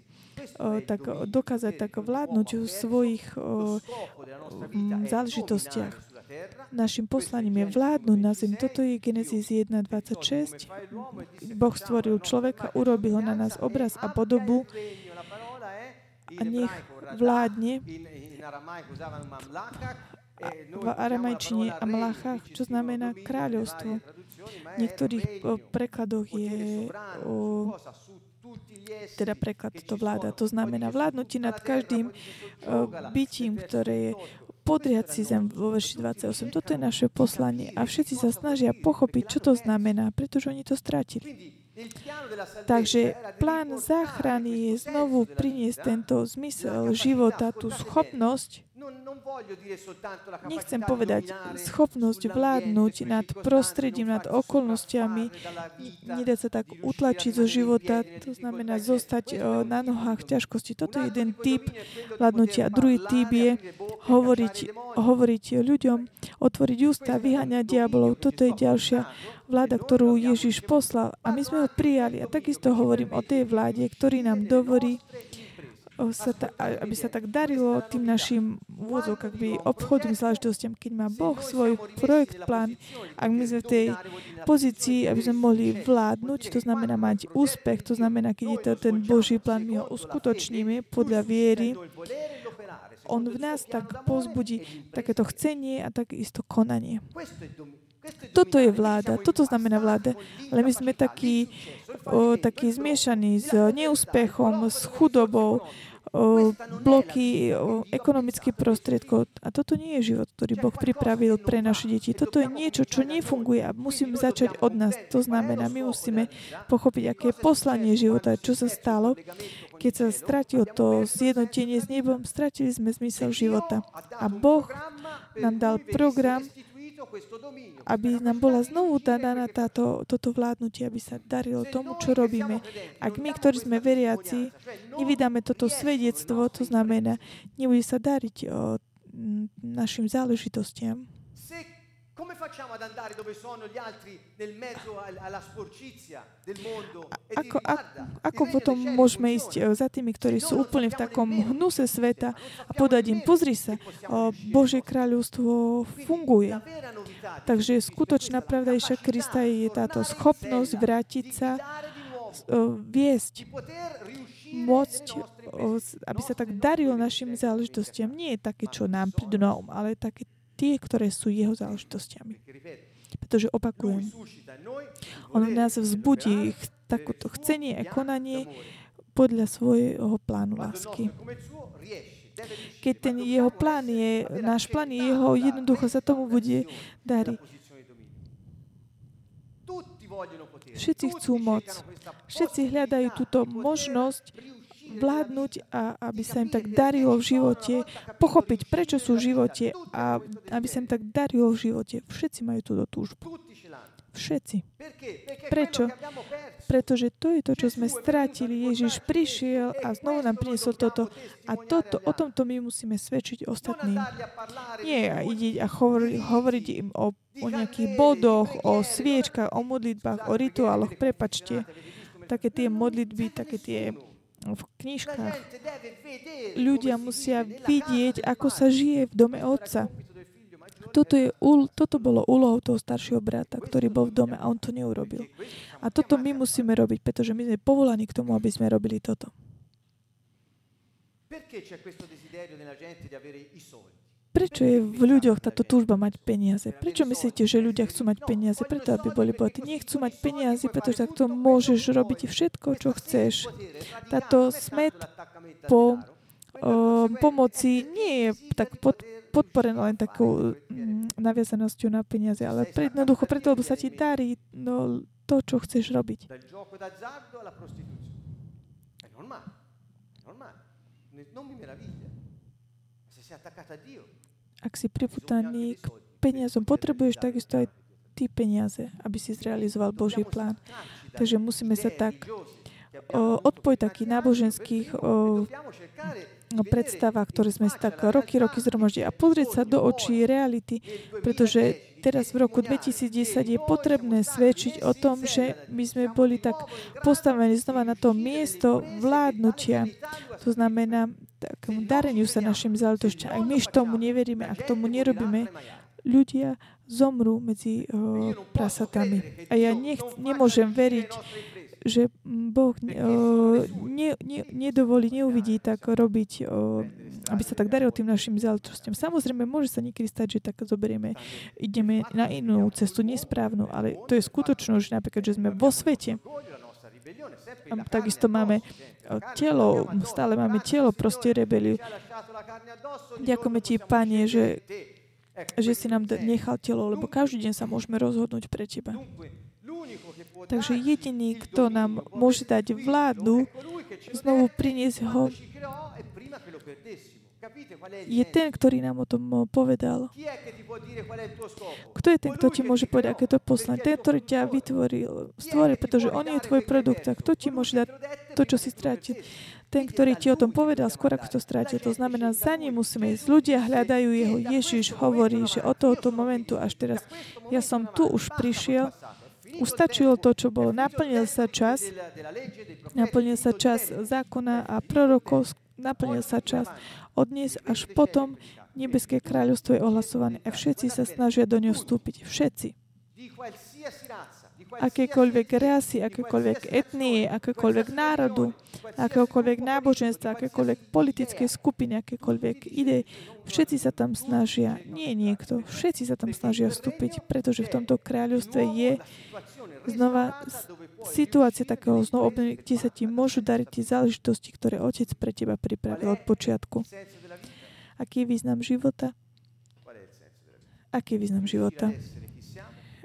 o, tak dokázať tak vládnuť v svojich o, m, záležitostiach. Našim poslaním je vládnuť na zem. Toto je Genesis 1.26. Boh stvoril človeka, urobil na nás obraz a podobu a nech vládne v aramajčine a mlachách, čo znamená kráľovstvo. V niektorých prekladoch je o, teda preklad to vláda. To znamená vládnutie nad každým bytím, ktoré je podriať si zem vo verši 28. Toto je naše poslanie a všetci sa snažia pochopiť, čo to znamená, pretože oni to stratili. Takže plán záchrany je znovu priniesť tento zmysel života, tú schopnosť Nechcem povedať schopnosť vládnuť nad prostredím, nad okolnostiami, nedať sa tak utlačiť zo života, to znamená zostať na nohách v ťažkosti. Toto je jeden typ vládnutia. Druhý typ je hovoriť, hovoriť ľuďom, otvoriť ústa, vyháňať diabolov. Toto je ďalšia vláda, ktorú Ježiš poslal. A my sme ho prijali. A takisto hovorím o tej vláde, ktorý nám dovorí, sa ta, aby sa tak darilo tým našim vôzok, by obchodným záležitostiam, keď má Boh svoj projekt, plán, ak my sme v tej pozícii, aby sme mohli vládnuť, to znamená mať úspech, to znamená, keď je to ten Boží plán, my ho uskutočníme podľa viery, on v nás tak pozbudí takéto chcenie a takisto konanie. Toto je vláda, toto znamená vláda. Ale my sme takí, o, takí zmiešaní s neúspechom, s chudobou, bloky ekonomických prostriedkov. A toto nie je život, ktorý Boh pripravil pre naše deti. Toto je niečo, čo nefunguje a musíme začať od nás. To znamená, my musíme pochopiť, aké je poslanie života, čo sa stalo. Keď sa stratilo to zjednotenie s nebom, stratili sme zmysel života. A Boh nám dal program, aby nám bola znovu daná táto, toto vládnutie, aby sa darilo tomu, čo robíme. Ak my, ktorí sme veriaci, nevydáme toto svedectvo, to znamená, nebude sa dariť o, našim záležitostiam, Come facciamo ad andare dove sono gli altri nel mezzo alla sporcizia del mondo e ako, ako potom môžeme ísť e, za tými, ktorí sú úplne v takom hnuse sveta a podať im, pozri sa, Božie kráľovstvo funguje. Takže skutočná pravda Iša Krista je táto schopnosť vrátiť sa viesť, môcť, aby sa Nostre tak darilo našim záležitostiam. Nie je také, čo nám prídu na um, ale také tie, ktoré sú jeho záležitostiami. Pretože opakujem, on nás vzbudí takúto chcenie a konanie podľa svojho plánu lásky. Keď ten jeho plán je, náš plán je jeho, jednoducho sa tomu bude dariť. Všetci chcú moc. Všetci hľadajú túto možnosť vládnuť a aby sa im tak darilo v živote, pochopiť, prečo sú v živote a aby sa im tak darilo v živote. Všetci majú túto túžbu. Všetci. Prečo? Pretože to je to, čo sme strátili. Ježiš prišiel a znovu nám priniesol toto. A toto, o tomto my musíme svedčiť ostatným. Nie a ide a hovori, hovoriť im o, o nejakých bodoch, o sviečkach, o modlitbách, o rituáloch. Prepačte, také tie modlitby, také tie v knižkách. Ľudia musia vidieť, ako sa žije v dome Otca. Toto, je, toto bolo úlohou toho staršieho brata, ktorý bol v dome a on to neurobil. A toto my musíme robiť, pretože my sme povolaní k tomu, aby sme robili toto. Perché c'è questo desiderio nella gente di avere i soldi? Prečo je v ľuďoch táto túžba mať peniaze? Prečo myslíte, že ľudia chcú mať peniaze? Preto, aby boli bohatí. Nie chcú mať peniaze, pretože takto môžeš robiť všetko, čo chceš. Táto smet po o, pomoci nie je tak pod, podporená len takou mm, naviazanosťou na peniaze, ale pre, jednoducho preto, lebo sa ti darí no, to, čo chceš robiť. Non mi meraviglia. Se sei attaccato a Dio, Ak si priputaný k peniazom, potrebuješ takisto aj ty peniaze, aby si zrealizoval Boží Dobbiamo plán. Takže musíme sa tak o, per takých náboženských o, no, predstavách, ktoré sme tak roky, roky zhromaždili a pozrieť sa do očí reality, pretože teraz v roku 2010 je potrebné svedčiť o tom, že my sme boli tak postavení znova na to miesto vládnutia. To znamená takému dareniu sa našim záležitostiam. Ak my tomu neveríme, ak tomu nerobíme, ľudia zomrú medzi o, prasatami. A ja nech, nemôžem veriť, že Boh ne, o, ne, ne, nedovolí, neuvidí tak robiť, o, aby sa tak darilo tým našim záležitostiam. Samozrejme, môže sa niekedy stať, že tak zoberieme, ideme na inú cestu, nesprávnu, ale to je skutočnosť, že napríklad, že sme vo svete, a takisto máme telo, stále máme telo, proste rebeliu. Ďakujeme ti, Pane, že, že si nám nechal telo, lebo každý deň sa môžeme rozhodnúť pre Teba. Takže jediný, kto nám môže dať vládu, znovu priniesť ho, je ten, ktorý nám o tom povedal. Kto je ten, kto ti môže povedať, aké to poslanie? Ten, ktorý ťa vytvoril, stvoril, pretože on je tvoj produkt. A kto ti môže dať to, čo si strátil? Ten, ktorý ti o tom povedal, skôr ako to strátil. To znamená, za ním musíme ísť. Ľudia hľadajú jeho. Ježiš hovorí, že od tohoto momentu až teraz, ja som tu už prišiel, ustačilo to, čo bolo. Naplnil sa čas, naplnil sa čas zákona a prorokov, naplnil sa čas. Od dnes až potom nebeské kráľovstvo je ohlasované a všetci sa snažia do ňoho vstúpiť. Všetci. Akékoľvek rasy, akékoľvek etnie, akékoľvek národu, akéhokoľvek náboženstva, akékoľvek politické skupiny, akékoľvek ide, všetci sa tam snažia, nie niekto, všetci sa tam snažia vstúpiť, pretože v tomto kráľovstve je znova situácia takého znovu obnovenia, kde sa ti môžu dariť tie záležitosti, ktoré Otec pre teba pripravil od počiatku. Aký je význam života? Aký je význam života?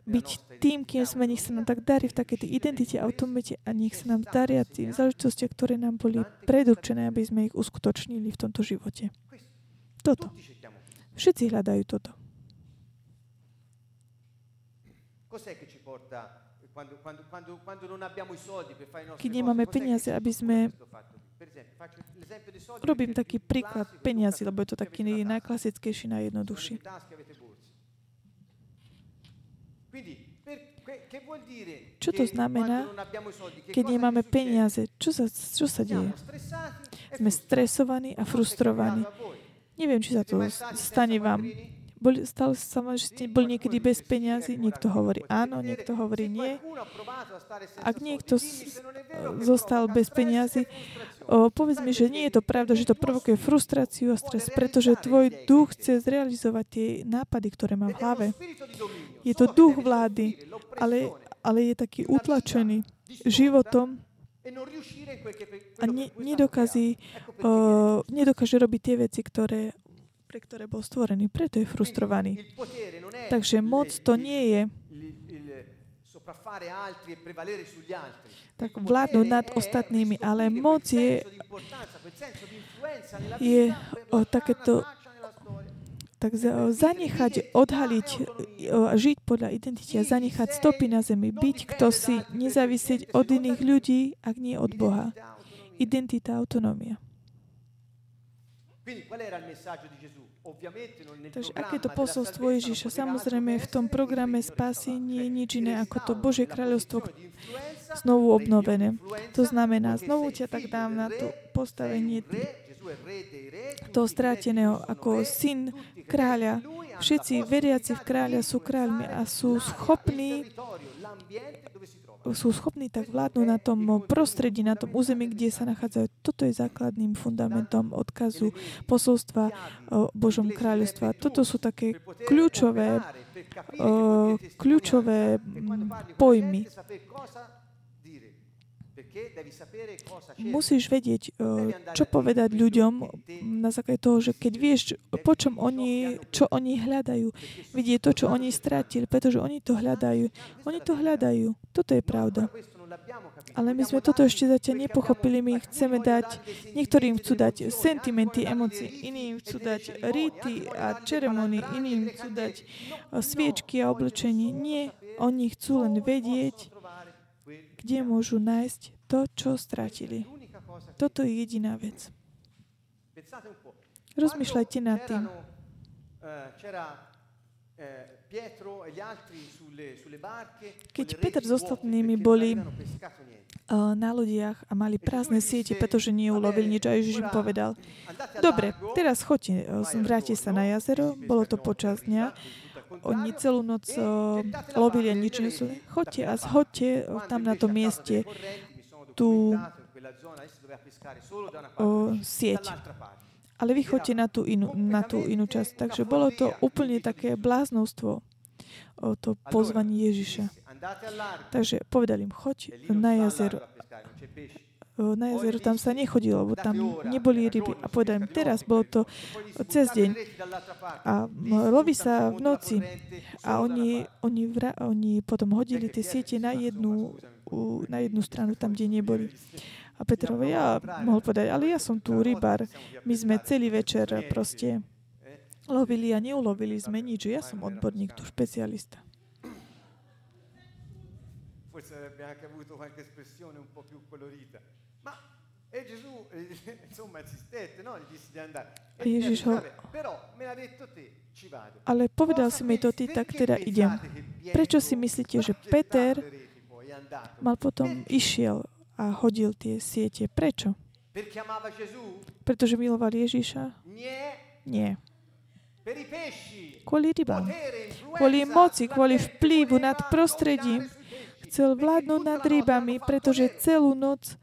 Byť tým, kým sme, nech sa nám tak darí v takej tej identite, automate a nech sa nám daria tým záležitostiam, ktoré nám boli predurčené, aby sme ich uskutočnili v tomto živote. Toto. Všetci hľadajú toto. Keď nemáme peniaze, aby sme- Robím taký príklad peniazy, lebo je to taký najklasickejší, najjednoduchší. Čo to znamená, abbiamo i soldi, che Keď nemáme peniaze, čo sa, čo sa deje? E Sme stresovaní a frustrovaní. Neviem, či sa to stane vám. Boli, stalo sa vám, že ste boli niekedy bez peniazy? Niekto hovorí áno, niekto hovorí nie. Ak niekto zostal bez peniazy, o, povedz mi, že nie je to pravda, že to provokuje frustráciu a stres, pretože tvoj duch chce zrealizovať tie nápady, ktoré má v hlave. Je to duch vlády, ale, ale je taký utlačený životom a ne, nedokazí, o, nedokáže robiť tie veci, ktoré, pre ktoré bol stvorený. Preto je frustrovaný. Takže moc to nie je tak vládnuť nad ostatnými, ale moc je, je o, takéto tak za- zanechať, odhaliť, žiť podľa identity a zanechať stopy na zemi, byť kto si, nezávisieť od iných ľudí, ak nie od Boha. Identita, autonómia. Takže aké to posolstvo Ježiša? Samozrejme, v tom programe spásy nie je nič iné ako to Božie kráľovstvo znovu obnovené. To znamená, znovu ťa tak dám na to postavenie toho stráteného ako syn kráľa. Všetci veriaci v kráľa sú kráľmi a sú schopní sú schopní tak vládnuť na tom prostredí, na tom území, kde sa nachádzajú. Toto je základným fundamentom odkazu posolstva o Božom kráľovstva. Toto sú také kľúčové, o, kľúčové pojmy. Musíš vedieť, o, čo povedať ľuďom na základe toho, že keď vieš, po čom oni, čo oni hľadajú, vidieť to, čo oni stratili, pretože oni to hľadajú. Oni to hľadajú. Toto je pravda. Ale my sme toto ešte zatiaľ nepochopili. My chceme dať, niektorým chcú dať sentimenty, emócie, iným chcú dať rity a čeremony, iným chcú dať o, sviečky a oblečenie. Nie, oni chcú len vedieť, kde môžu nájsť to, čo stratili. Toto je jediná vec. Rozmýšľajte nad tým. Keď Peter s ostatnými boli uh, na lodiach a mali prázdne siete, pretože neulovili nič a Ježiš im povedal, dobre, teraz choďte, uh, vráte sa na jazero, bolo to počas dňa, oni celú noc uh, lovili a nič nesúli. Choďte a zhoďte uh, tam na tom mieste tú uh, sieť. Ale vy chodte na tú, inú, na tú inú časť. Takže bolo to úplne také bláznostvo, o to pozvanie Ježiša. Takže povedali im, choď na jazero. O, Na jazero tam sa nechodilo, lebo tam neboli ryby. A povedali im, teraz bolo to cez deň. A m, loví sa v noci. A oni, oni, vra, oni potom hodili tie siete na jednu, na jednu stranu, tam, kde neboli. A Petr hovorí, ja mohol povedať, ale ja som tu rybár. My sme celý večer proste lovili a neulovili sme nič. Ja som odborník, tu špecialista. Forse avrebbe anche avuto qualche espressione un po' più colorita. E Gesù, eh, *laughs* insomma, insistette, no? Gli disse di andare. A Ježiš ho- te, ci vado. Ale povedal si mi to ty, tak teda idem. Prečo si myslíte, že Peter mal potom išiel a hodil tie siete? Prečo? Pretože miloval Ježiša? Nie. Kvôli rybám. Kvôli moci, kvôli vplyvu nad prostredím. Chcel vládnuť nad rybami, pretože celú noc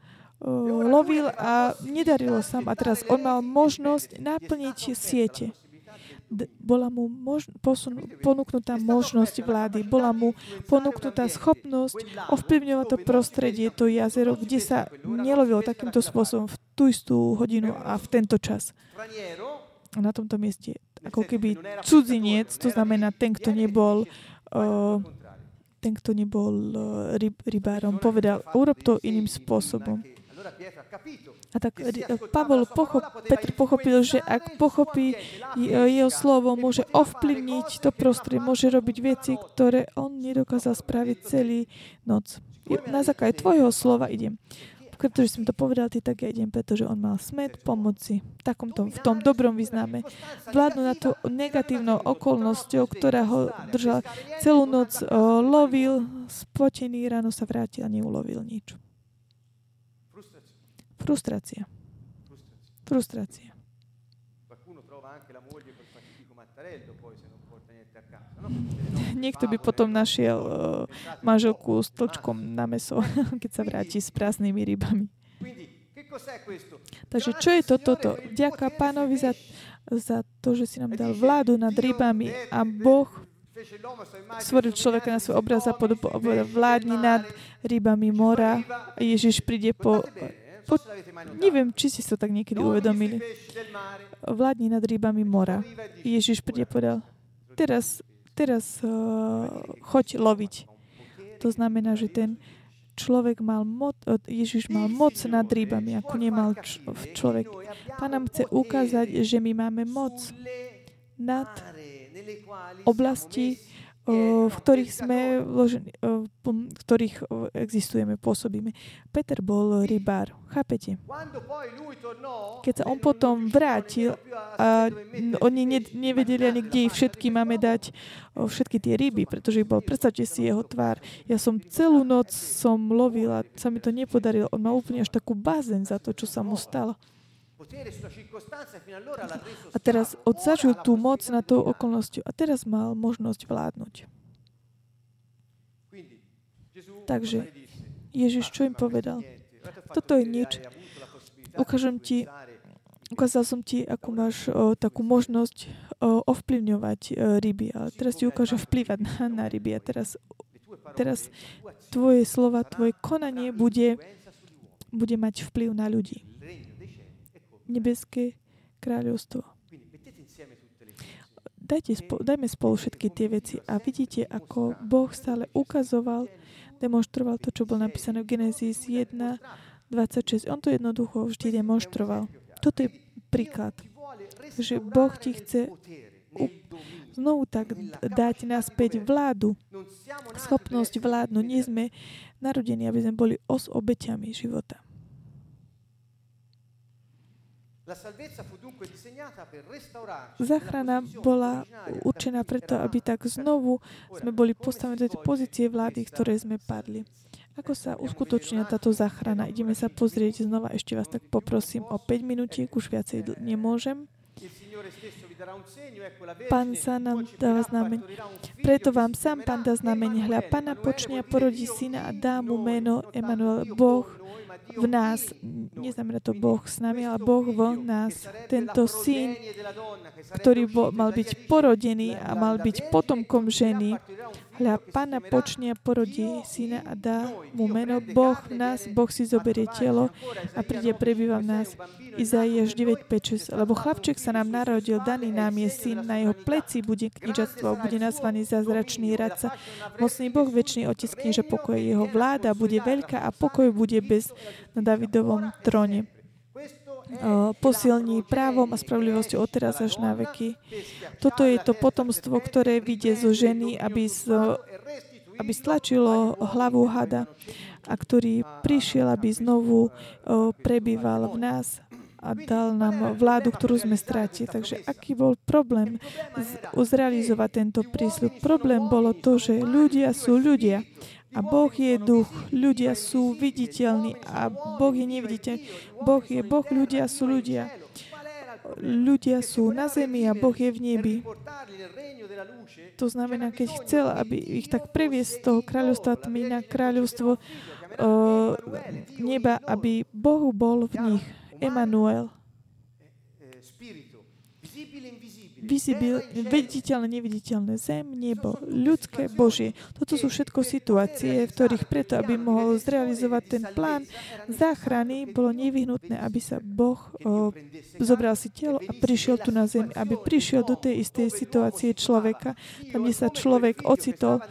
lovil a nedarilo sa. A teraz on mal možnosť naplniť siete. Bola mu mož- posun- ponúknutá možnosť vlády, bola mu ponúknutá schopnosť ovplyvňovať to prostredie, to jazero, kde sa nelovilo takýmto spôsobom v tú istú hodinu a v tento čas. Na tomto mieste, ako keby cudzinec, to znamená ten, kto nebol o, ten, kto nebol uh, ryb, rybárom, povedal, urob to iným spôsobom. A tak ri- Pavol pochop, Petr pochopil, že ak pochopí je- jeho slovo, môže ovplyvniť to prostredie, môže robiť veci, ktoré on nedokázal spraviť celý noc. Na základe tvojho slova idem. Pretože som to povedal ty, tak ja idem, pretože on mal smet pomoci v takomto, v tom dobrom význame. Vládnu na to negatívnou okolnosťou, ktorá ho držala celú noc, o, lovil, spotený, ráno sa vrátil a neulovil nič. Frustrácia. Frustrácia. Niekto by potom našiel uh, manželku s tlčkom na meso, *laughs* keď sa vráti s prázdnymi rybami. Takže čo je to toto? pánovi za, za to, že si nám dal vládu nad rybami a Boh stvoril človeka na svoj obraz a podobu vládni nad rybami mora Ježiš príde po... po neviem, či ste sa tak niekedy uvedomili. Vládni nad rybami mora. Ježiš príde povedal, teraz, teraz uh, choď loviť. To znamená, že ten človek mal moc, uh, Ježiš mal moc nad rybami, ako nemal č- človek. Pán nám chce ukázať, že my máme moc nad oblasti, v ktorých sme vložení, v ktorých existujeme, pôsobíme. Peter bol rybár, chápete? Keď sa on potom vrátil a oni ne, nevedeli ani, kde ich všetky máme dať, všetky tie ryby, pretože ich bol, predstavte si jeho tvár. Ja som celú noc som lovil a sa mi to nepodarilo. On mal úplne až takú bázeň za to, čo sa mu stalo. A teraz odzažil tú moc na tou okolnosťou a teraz mal možnosť vládnuť. Takže Ježiš čo im povedal? Toto je nič. Ukážem ti, ukázal som ti, akú máš o, takú možnosť o, ovplyvňovať o, ryby, ale teraz ti ukážem vplyvať na, na ryby a teraz, teraz tvoje slova, tvoje konanie bude, bude mať vplyv na ľudí. Nebeské kráľovstvo. Dajte spo, dajme spolu všetky tie veci a vidíte, ako Boh stále ukazoval, demonstroval to, čo bolo napísané v Genesis 1, 26. On to jednoducho vždy demonstroval. Toto je príklad, že Boh ti chce znovu tak dať naspäť vládu, schopnosť vládnuť. Nie sme narodení, aby sme boli os obeťami života. Záchrana bola určená preto, aby tak znovu sme boli postavení do tej pozície vlády, ktoré sme padli. Ako sa uskutočnila táto záchrana? Ideme sa pozrieť znova. Ešte vás tak poprosím o 5 minútiek, už viacej dl- nemôžem. Pán sa nám dáva znamenie. Preto vám sám Pán dá znamenie. Hľa, Pána počne a porodí syna a dá mu meno Emanuel, Boh v nás. Neznamená to Boh s nami, ale Boh v nás. Tento syn, ktorý bol, mal byť porodený a mal byť potomkom ženy, hľa, Pána počne a porodí syna a dá mu meno Boh v nás. Boh si zoberie telo a príde prebýva v nás. Izaiáš 9.5.6 Lebo chlapček sa nám narodil, daný nám je syn, na jeho pleci bude knižatstvo, bude nazvaný zázračný radca. Mocný Boh, väčší otec kniže pokoje, jeho vláda bude veľká a pokoj bude bez na Davidovom tróne. Posilní právom a spravodlivosťou od teraz až na veky. Toto je to potomstvo, ktoré vyjde zo ženy, aby, z, aby stlačilo hlavu hada a ktorý prišiel, aby znovu prebýval v nás a dal nám vládu, ktorú sme stratili. Takže aký bol problém zrealizovať tento prísľub? Problém bolo to, že ľudia sú ľudia a Boh je duch. Ľudia sú viditeľní a Boh je neviditeľný. Boh je Boh, ľudia sú ľudia. Ľudia sú na zemi a Boh je v nebi. To znamená, keď chcel, aby ich tak previesť z toho kráľovstva tmy na kráľovstvo uh, neba, aby Boh bol v nich. Emanuel. Visibil, viditeľné, neviditeľné zem, nebo, ľudské, Božie. Toto sú všetko situácie, v ktorých preto, aby mohol zrealizovať ten plán záchrany, bolo nevyhnutné, aby sa Boh o, zobral si telo a prišiel tu na zem, aby prišiel do tej istej situácie človeka, tam, kde sa človek ocitol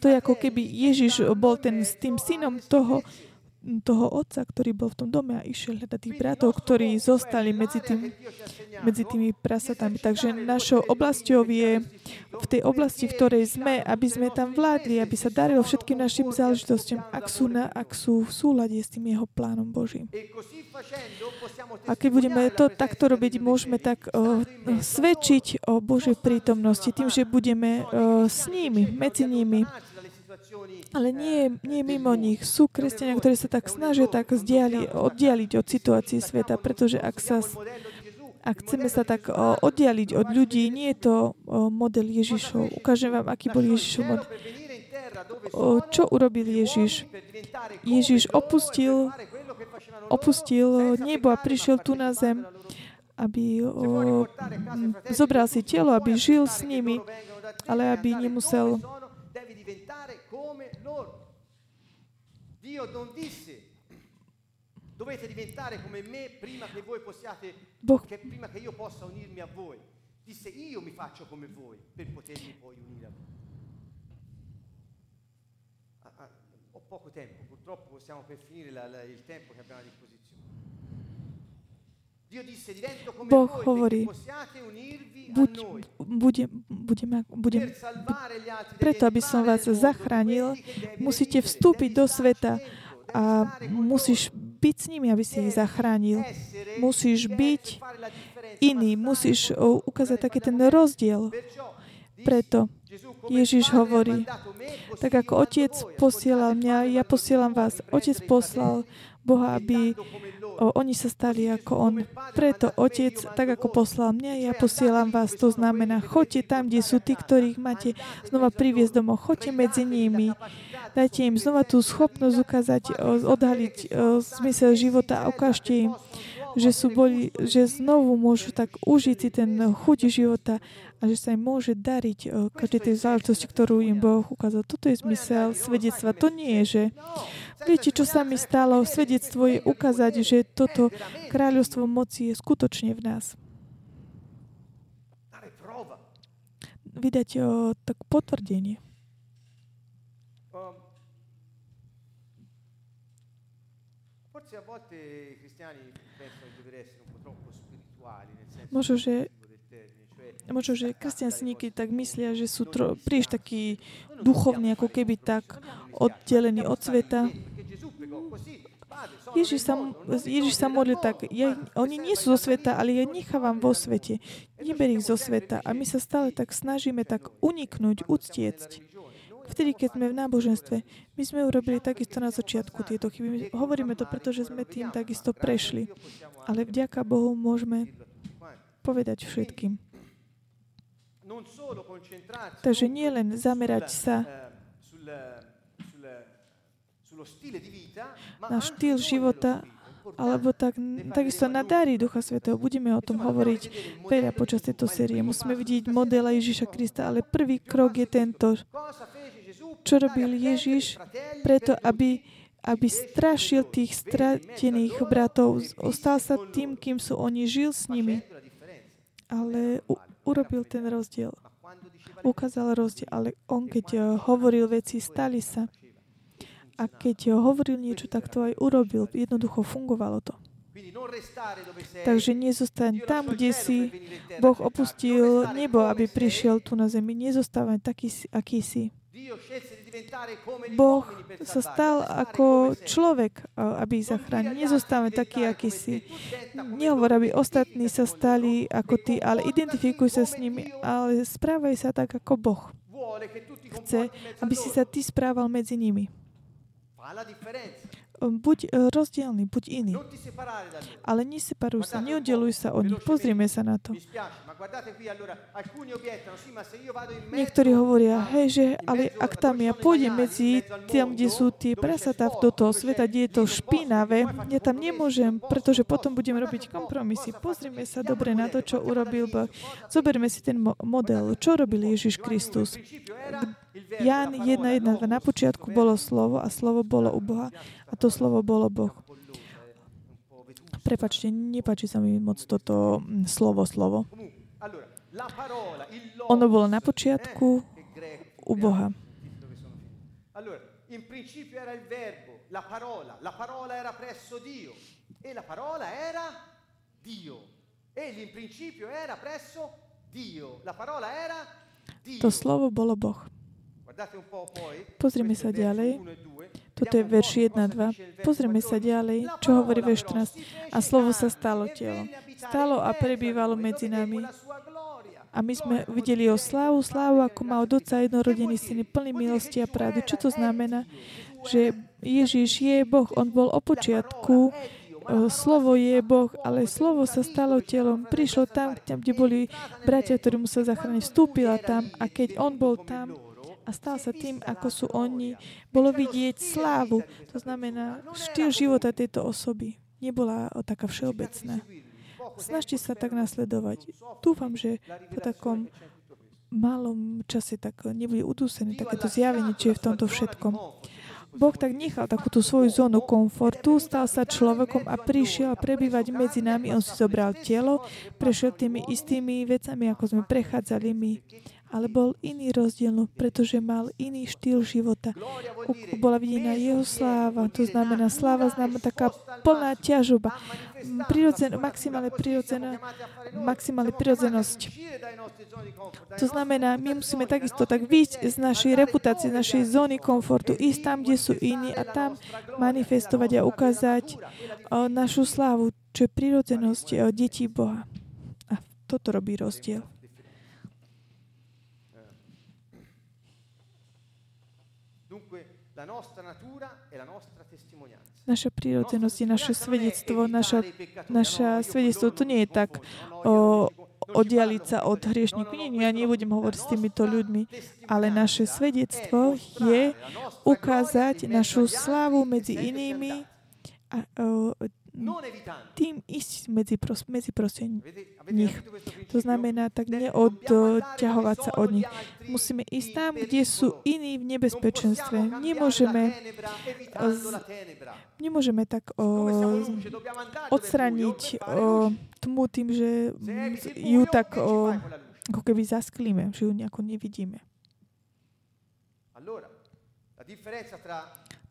to je ako keby Ježiš bol ten, s tým synom toho, toho otca, ktorý bol v tom dome a išiel hľadať tých bratov, ktorí zostali medzi, tým, medzi tými prasatami. Takže našou oblasťou je v tej oblasti, v ktorej sme, aby sme tam vládli, aby sa darilo všetkým našim záležitostiam, ak sú, na, ak sú v súlade s tým jeho plánom Božím. A keď budeme to takto robiť, môžeme tak uh, svedčiť o Božej prítomnosti tým, že budeme uh, s nimi, medzi nimi Ale nie, nie mimo nich. Sú kresťania, ktorí sa tak snažia tak zdiali, oddialiť od situácií sveta, pretože ak, sa, ak chceme sa tak oddialiť od ľudí, nie je to model Ježišov. Ukážem vám, aký bol Ježišov model. Čo urobil Ježiš? Ježiš opustil, opustil nebo a prišiel tu na zem, aby zobral si telo, aby žil s nimi, ale aby nemusel Dio non disse dovete diventare come me prima che voi possiate, boh. che, prima che io possa unirmi a voi. Disse io mi faccio come voi per potermi poi unire a voi. Ah, ah, ho poco tempo, purtroppo stiamo per finire la, la, il tempo che abbiamo a disposizione. Boh hovorí, buď. Budem, budem, budem, preto, aby som vás zachránil, musíte vstúpiť do sveta a musíš byť s nimi, aby si ich zachránil. Musíš byť iný, musíš ukázať taký ten rozdiel. Preto Ježiš hovorí, tak ako Otec posielal mňa, ja posielam vás. Otec poslal Boha, aby oni sa stali ako On. Preto Otec, tak ako poslal mňa, ja posielam vás. To znamená, choďte tam, kde sú tí, ktorých máte znova priviesť domov. Choďte medzi nimi. Dajte im znova tú schopnosť ukázať, odhaliť zmysel života a ukážte im, že, sú boli, že znovu môžu tak užiť si ten chuť života a že sa im môže dariť každej tej záležitosti, ktorú im Boh ukázal. Toto je zmysel svedectva. To nie je, že viete, čo sa mi stalo. Svedectvo je ukázať, že toto kráľovstvo moci je skutočne v nás. Vydať o, tak potvrdenie. Forse a volte i cristiani Možno, že Možno, že kresťansníky tak myslia, že sú tro, príliš takí duchovní, ako keby tak oddelení od sveta. Ježiš sa, Ježiš sa modlil tak, ja, oni nie sú zo sveta, ale ja nechávam vo svete. Neber ich zo sveta. A my sa stále tak snažíme tak uniknúť, uctiecť. Vtedy, keď sme v náboženstve, my sme urobili takisto na začiatku tieto chyby. Hovoríme to, pretože sme tým takisto prešli. Ale vďaka Bohu môžeme povedať všetkým. Takže nie len zamerať sa na štýl života, alebo tak, takisto na dary Ducha Svetého. Budeme o tom hovoriť veľa počas tejto série. Musíme vidieť modela Ježiša Krista, ale prvý krok je tento. Čo robil Ježiš preto, aby, aby strašil tých stratených bratov. Ostal sa tým, kým sú oni, žil s nimi ale u, urobil ten rozdiel. Ukázal rozdiel, ale on, keď eh, hovoril veci, stali sa. A keď eh, hovoril niečo, tak to aj urobil. Jednoducho fungovalo to. Takže nezostaň tam, kde si Boh opustil nebo, aby prišiel tu na zemi. Nezostávaj taký, aký si. Boh sa stal ako človek, aby ich zachránil. Nezostáva taký, aký si. Nehovor, aby ostatní sa stali ako ty, ale identifikuj sa s nimi, ale správaj sa tak ako Boh. Chce, aby si sa ty správal medzi nimi. Buď e, rozdielný, buď iný. Ale neseparuj sa, neoddeluj sa od nich. Pozrieme sa na to. Niektorí hovoria, hej, že ale ak tam ja pôjdem medzi tam, kde sú tie prasatá do toho sveta, kde je to špinavé, ja tam nemôžem, pretože potom budem robiť kompromisy. Pozrime sa dobre na to, čo urobil Boh. Zoberme si ten model. Čo robil Ježiš Kristus? Jan 1.1. Na počiatku bolo slovo a slovo bolo u Boha a to slovo bolo Boh. Prepačte, nepáči sa mi moc toto mm, slovo, slovo. Ono bolo na počiatku u Boha. in principio era il verbo, la parola, la parola era presso Dio e la parola era Dio. Egli in principio era presso Dio, la parola era Dio. To slovo bolo Boh. Pozrime sa ďalej. Toto je verš 1 2. Pozrieme sa ďalej, čo hovorí verš 14. A slovo sa stalo telom. Stalo a prebývalo medzi nami. A my sme videli o slávu, slávu, ako má od Otca jednorodený syn plný milosti a pravdy. Čo to znamená? Že Ježiš je Boh. On bol o počiatku. Slovo je Boh, ale slovo sa stalo telom. Prišlo tam, tam kde boli bratia, ktorí museli zachrániť. Vstúpila tam a keď on bol tam, a stal sa tým, ako sú oni. Bolo vidieť slávu. To znamená štýl života tejto osoby. Nebola taká všeobecná. Snažte sa tak nasledovať. Dúfam, že po takom malom čase tak nebude udúsené takéto zjavenie, čo je v tomto všetkom. Boh tak nechal takúto svoju zónu komfortu, stal sa človekom a prišiel prebývať medzi nami. On si zobral telo, prešiel tými istými vecami, ako sme prechádzali my ale bol iný rozdiel, no, pretože mal iný štýl života. Bola videná jeho sláva, to znamená sláva znamená taká plná ťažoba, prirodzen, maximálne prirodzená, maximálne prirodzenosť. To znamená, my musíme takisto tak výjsť z našej reputácie, z našej zóny komfortu, ísť tam, kde sú iní a tam manifestovať a ukázať našu slávu, čo je prirodzenosť detí Boha. A toto robí rozdiel. Naša prírodzenosť je naše svedectvo. Naša, naša svedectvo to nie je tak o, oddialiť sa od hriešníkov. Nie, nie, ja nebudem hovoriť s týmito ľuďmi, ale naše svedectvo je ukázať našu slávu medzi inými a, o, tým ísť medzi, pros, medzi prosím nich. To znamená tak neodťahovať sa od nich. Musíme ísť tam, kde sú iní v nebezpečenstve. Nemôžeme, z, nemôžeme tak o, odstraniť o, tmu tým, že ju tak o, ako keby zasklíme, že ju nejako nevidíme.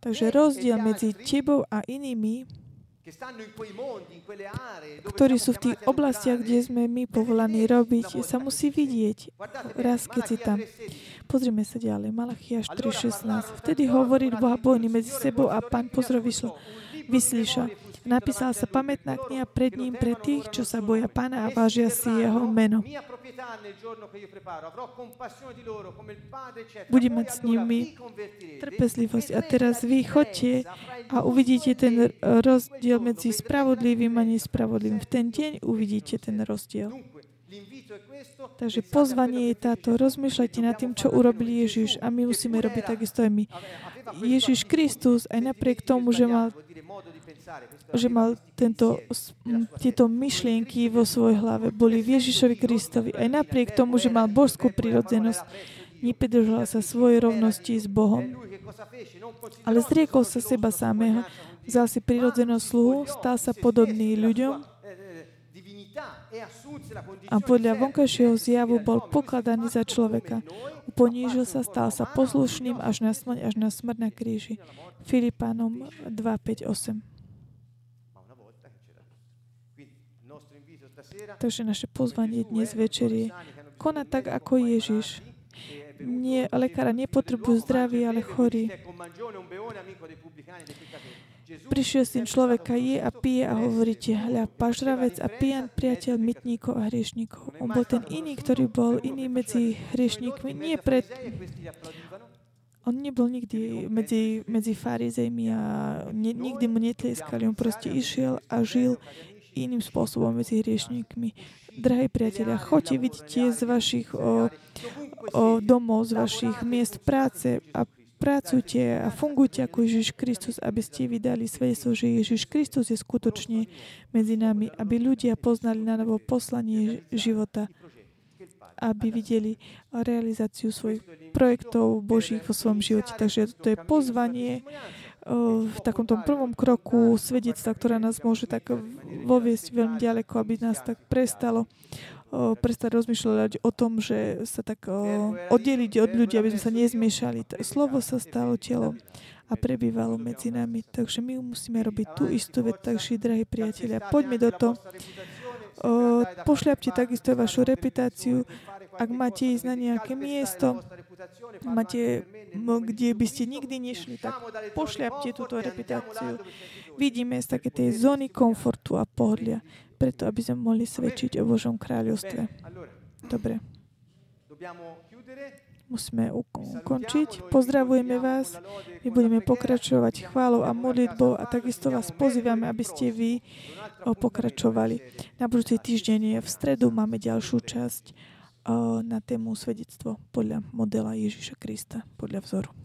Takže rozdiel medzi tebou a inými ktorí sú v tých oblastiach, kde sme my povolaní robiť, sa musí vidieť raz, keď si tam. Pozrime sa ďalej. Malachiaš 3.16. Vtedy hovorí Boha bojný medzi sebou a pán pozor vyslíša. Napísala sa pamätná kniha pred ním pre tých, čo sa boja pána a vážia si jeho meno. Budem mať s nimi trpezlivosť. A teraz vy chodte a uvidíte ten rozdiel medzi spravodlivým a nespravodlivým. V ten deň uvidíte ten rozdiel. Takže pozvanie je táto. Rozmýšľajte nad tým, čo urobil Ježiš a my musíme robiť takisto aj my. Ježiš Kristus, aj napriek tomu, že mal že mal tento, tieto myšlienky vo svojej hlave. Boli v Ježišovi Kristovi. Aj napriek tomu, že mal božskú prirodzenosť, nepridržal sa svojej rovnosti s Bohom. Ale zriekol sa seba samého. Vzal si prirodzenosť sluhu, stal sa podobný ľuďom a podľa vonkajšieho zjavu bol pokladaný za človeka. Ponížil sa, stal sa poslušným až na smrť, až na smrť na kríži. Filipánom 2, 5, 8. Takže naše pozvanie dnes večer je konať tak, ako Ježiš. Nie, lekára nepotrebujú zdraví, ale chorí. Prišiel syn človeka, je a pije a hovoríte, hľa, pažravec a pijan priateľ mytníkov a hriešníkov. On bol ten iný, ktorý bol iný medzi hriešníkmi. Nie pred... On nebol nikdy medzi, medzi farizejmi a nikdy mu netlieskali. On proste išiel a žil iným spôsobom medzi hriešníkmi. Drahí priatelia, choďte, vidíte z vašich o, o domov, z vašich miest práce a pracujte a fungujte ako Ježiš Kristus, aby ste vydali svedectvo, že Ježiš Kristus je skutočne medzi nami, aby ľudia poznali na novo poslanie života, aby videli realizáciu svojich projektov Božích vo svojom živote. Takže to je pozvanie v takomto prvom kroku svedectva, ktoré nás môže tak voviesť veľmi ďaleko, aby nás tak prestalo prestať rozmýšľať o tom, že sa tak oddeliť od ľudí, aby sme sa nezmiešali. Slovo sa stalo telom a prebývalo medzi nami. Takže my musíme robiť tú istú vec. Takže, drahí priatelia, poďme do toho. Pošľapte takisto vašu reputáciu. Ak máte ísť na nejaké miesto, máte, kde by ste nikdy nešli, tak pošľapte túto reputáciu. Vidíme z také tej zóny komfortu a pohodlia, preto aby sme mohli svedčiť o Božom kráľovstve. Dobre. Musíme ukončiť. Pozdravujeme vás. My budeme pokračovať chválou a modlitbou a takisto vás pozývame, aby ste vy pokračovali. Na budúci týždeň v stredu máme ďalšiu časť na tému svedectvo podľa modela Ježiša Krista, podľa vzoru.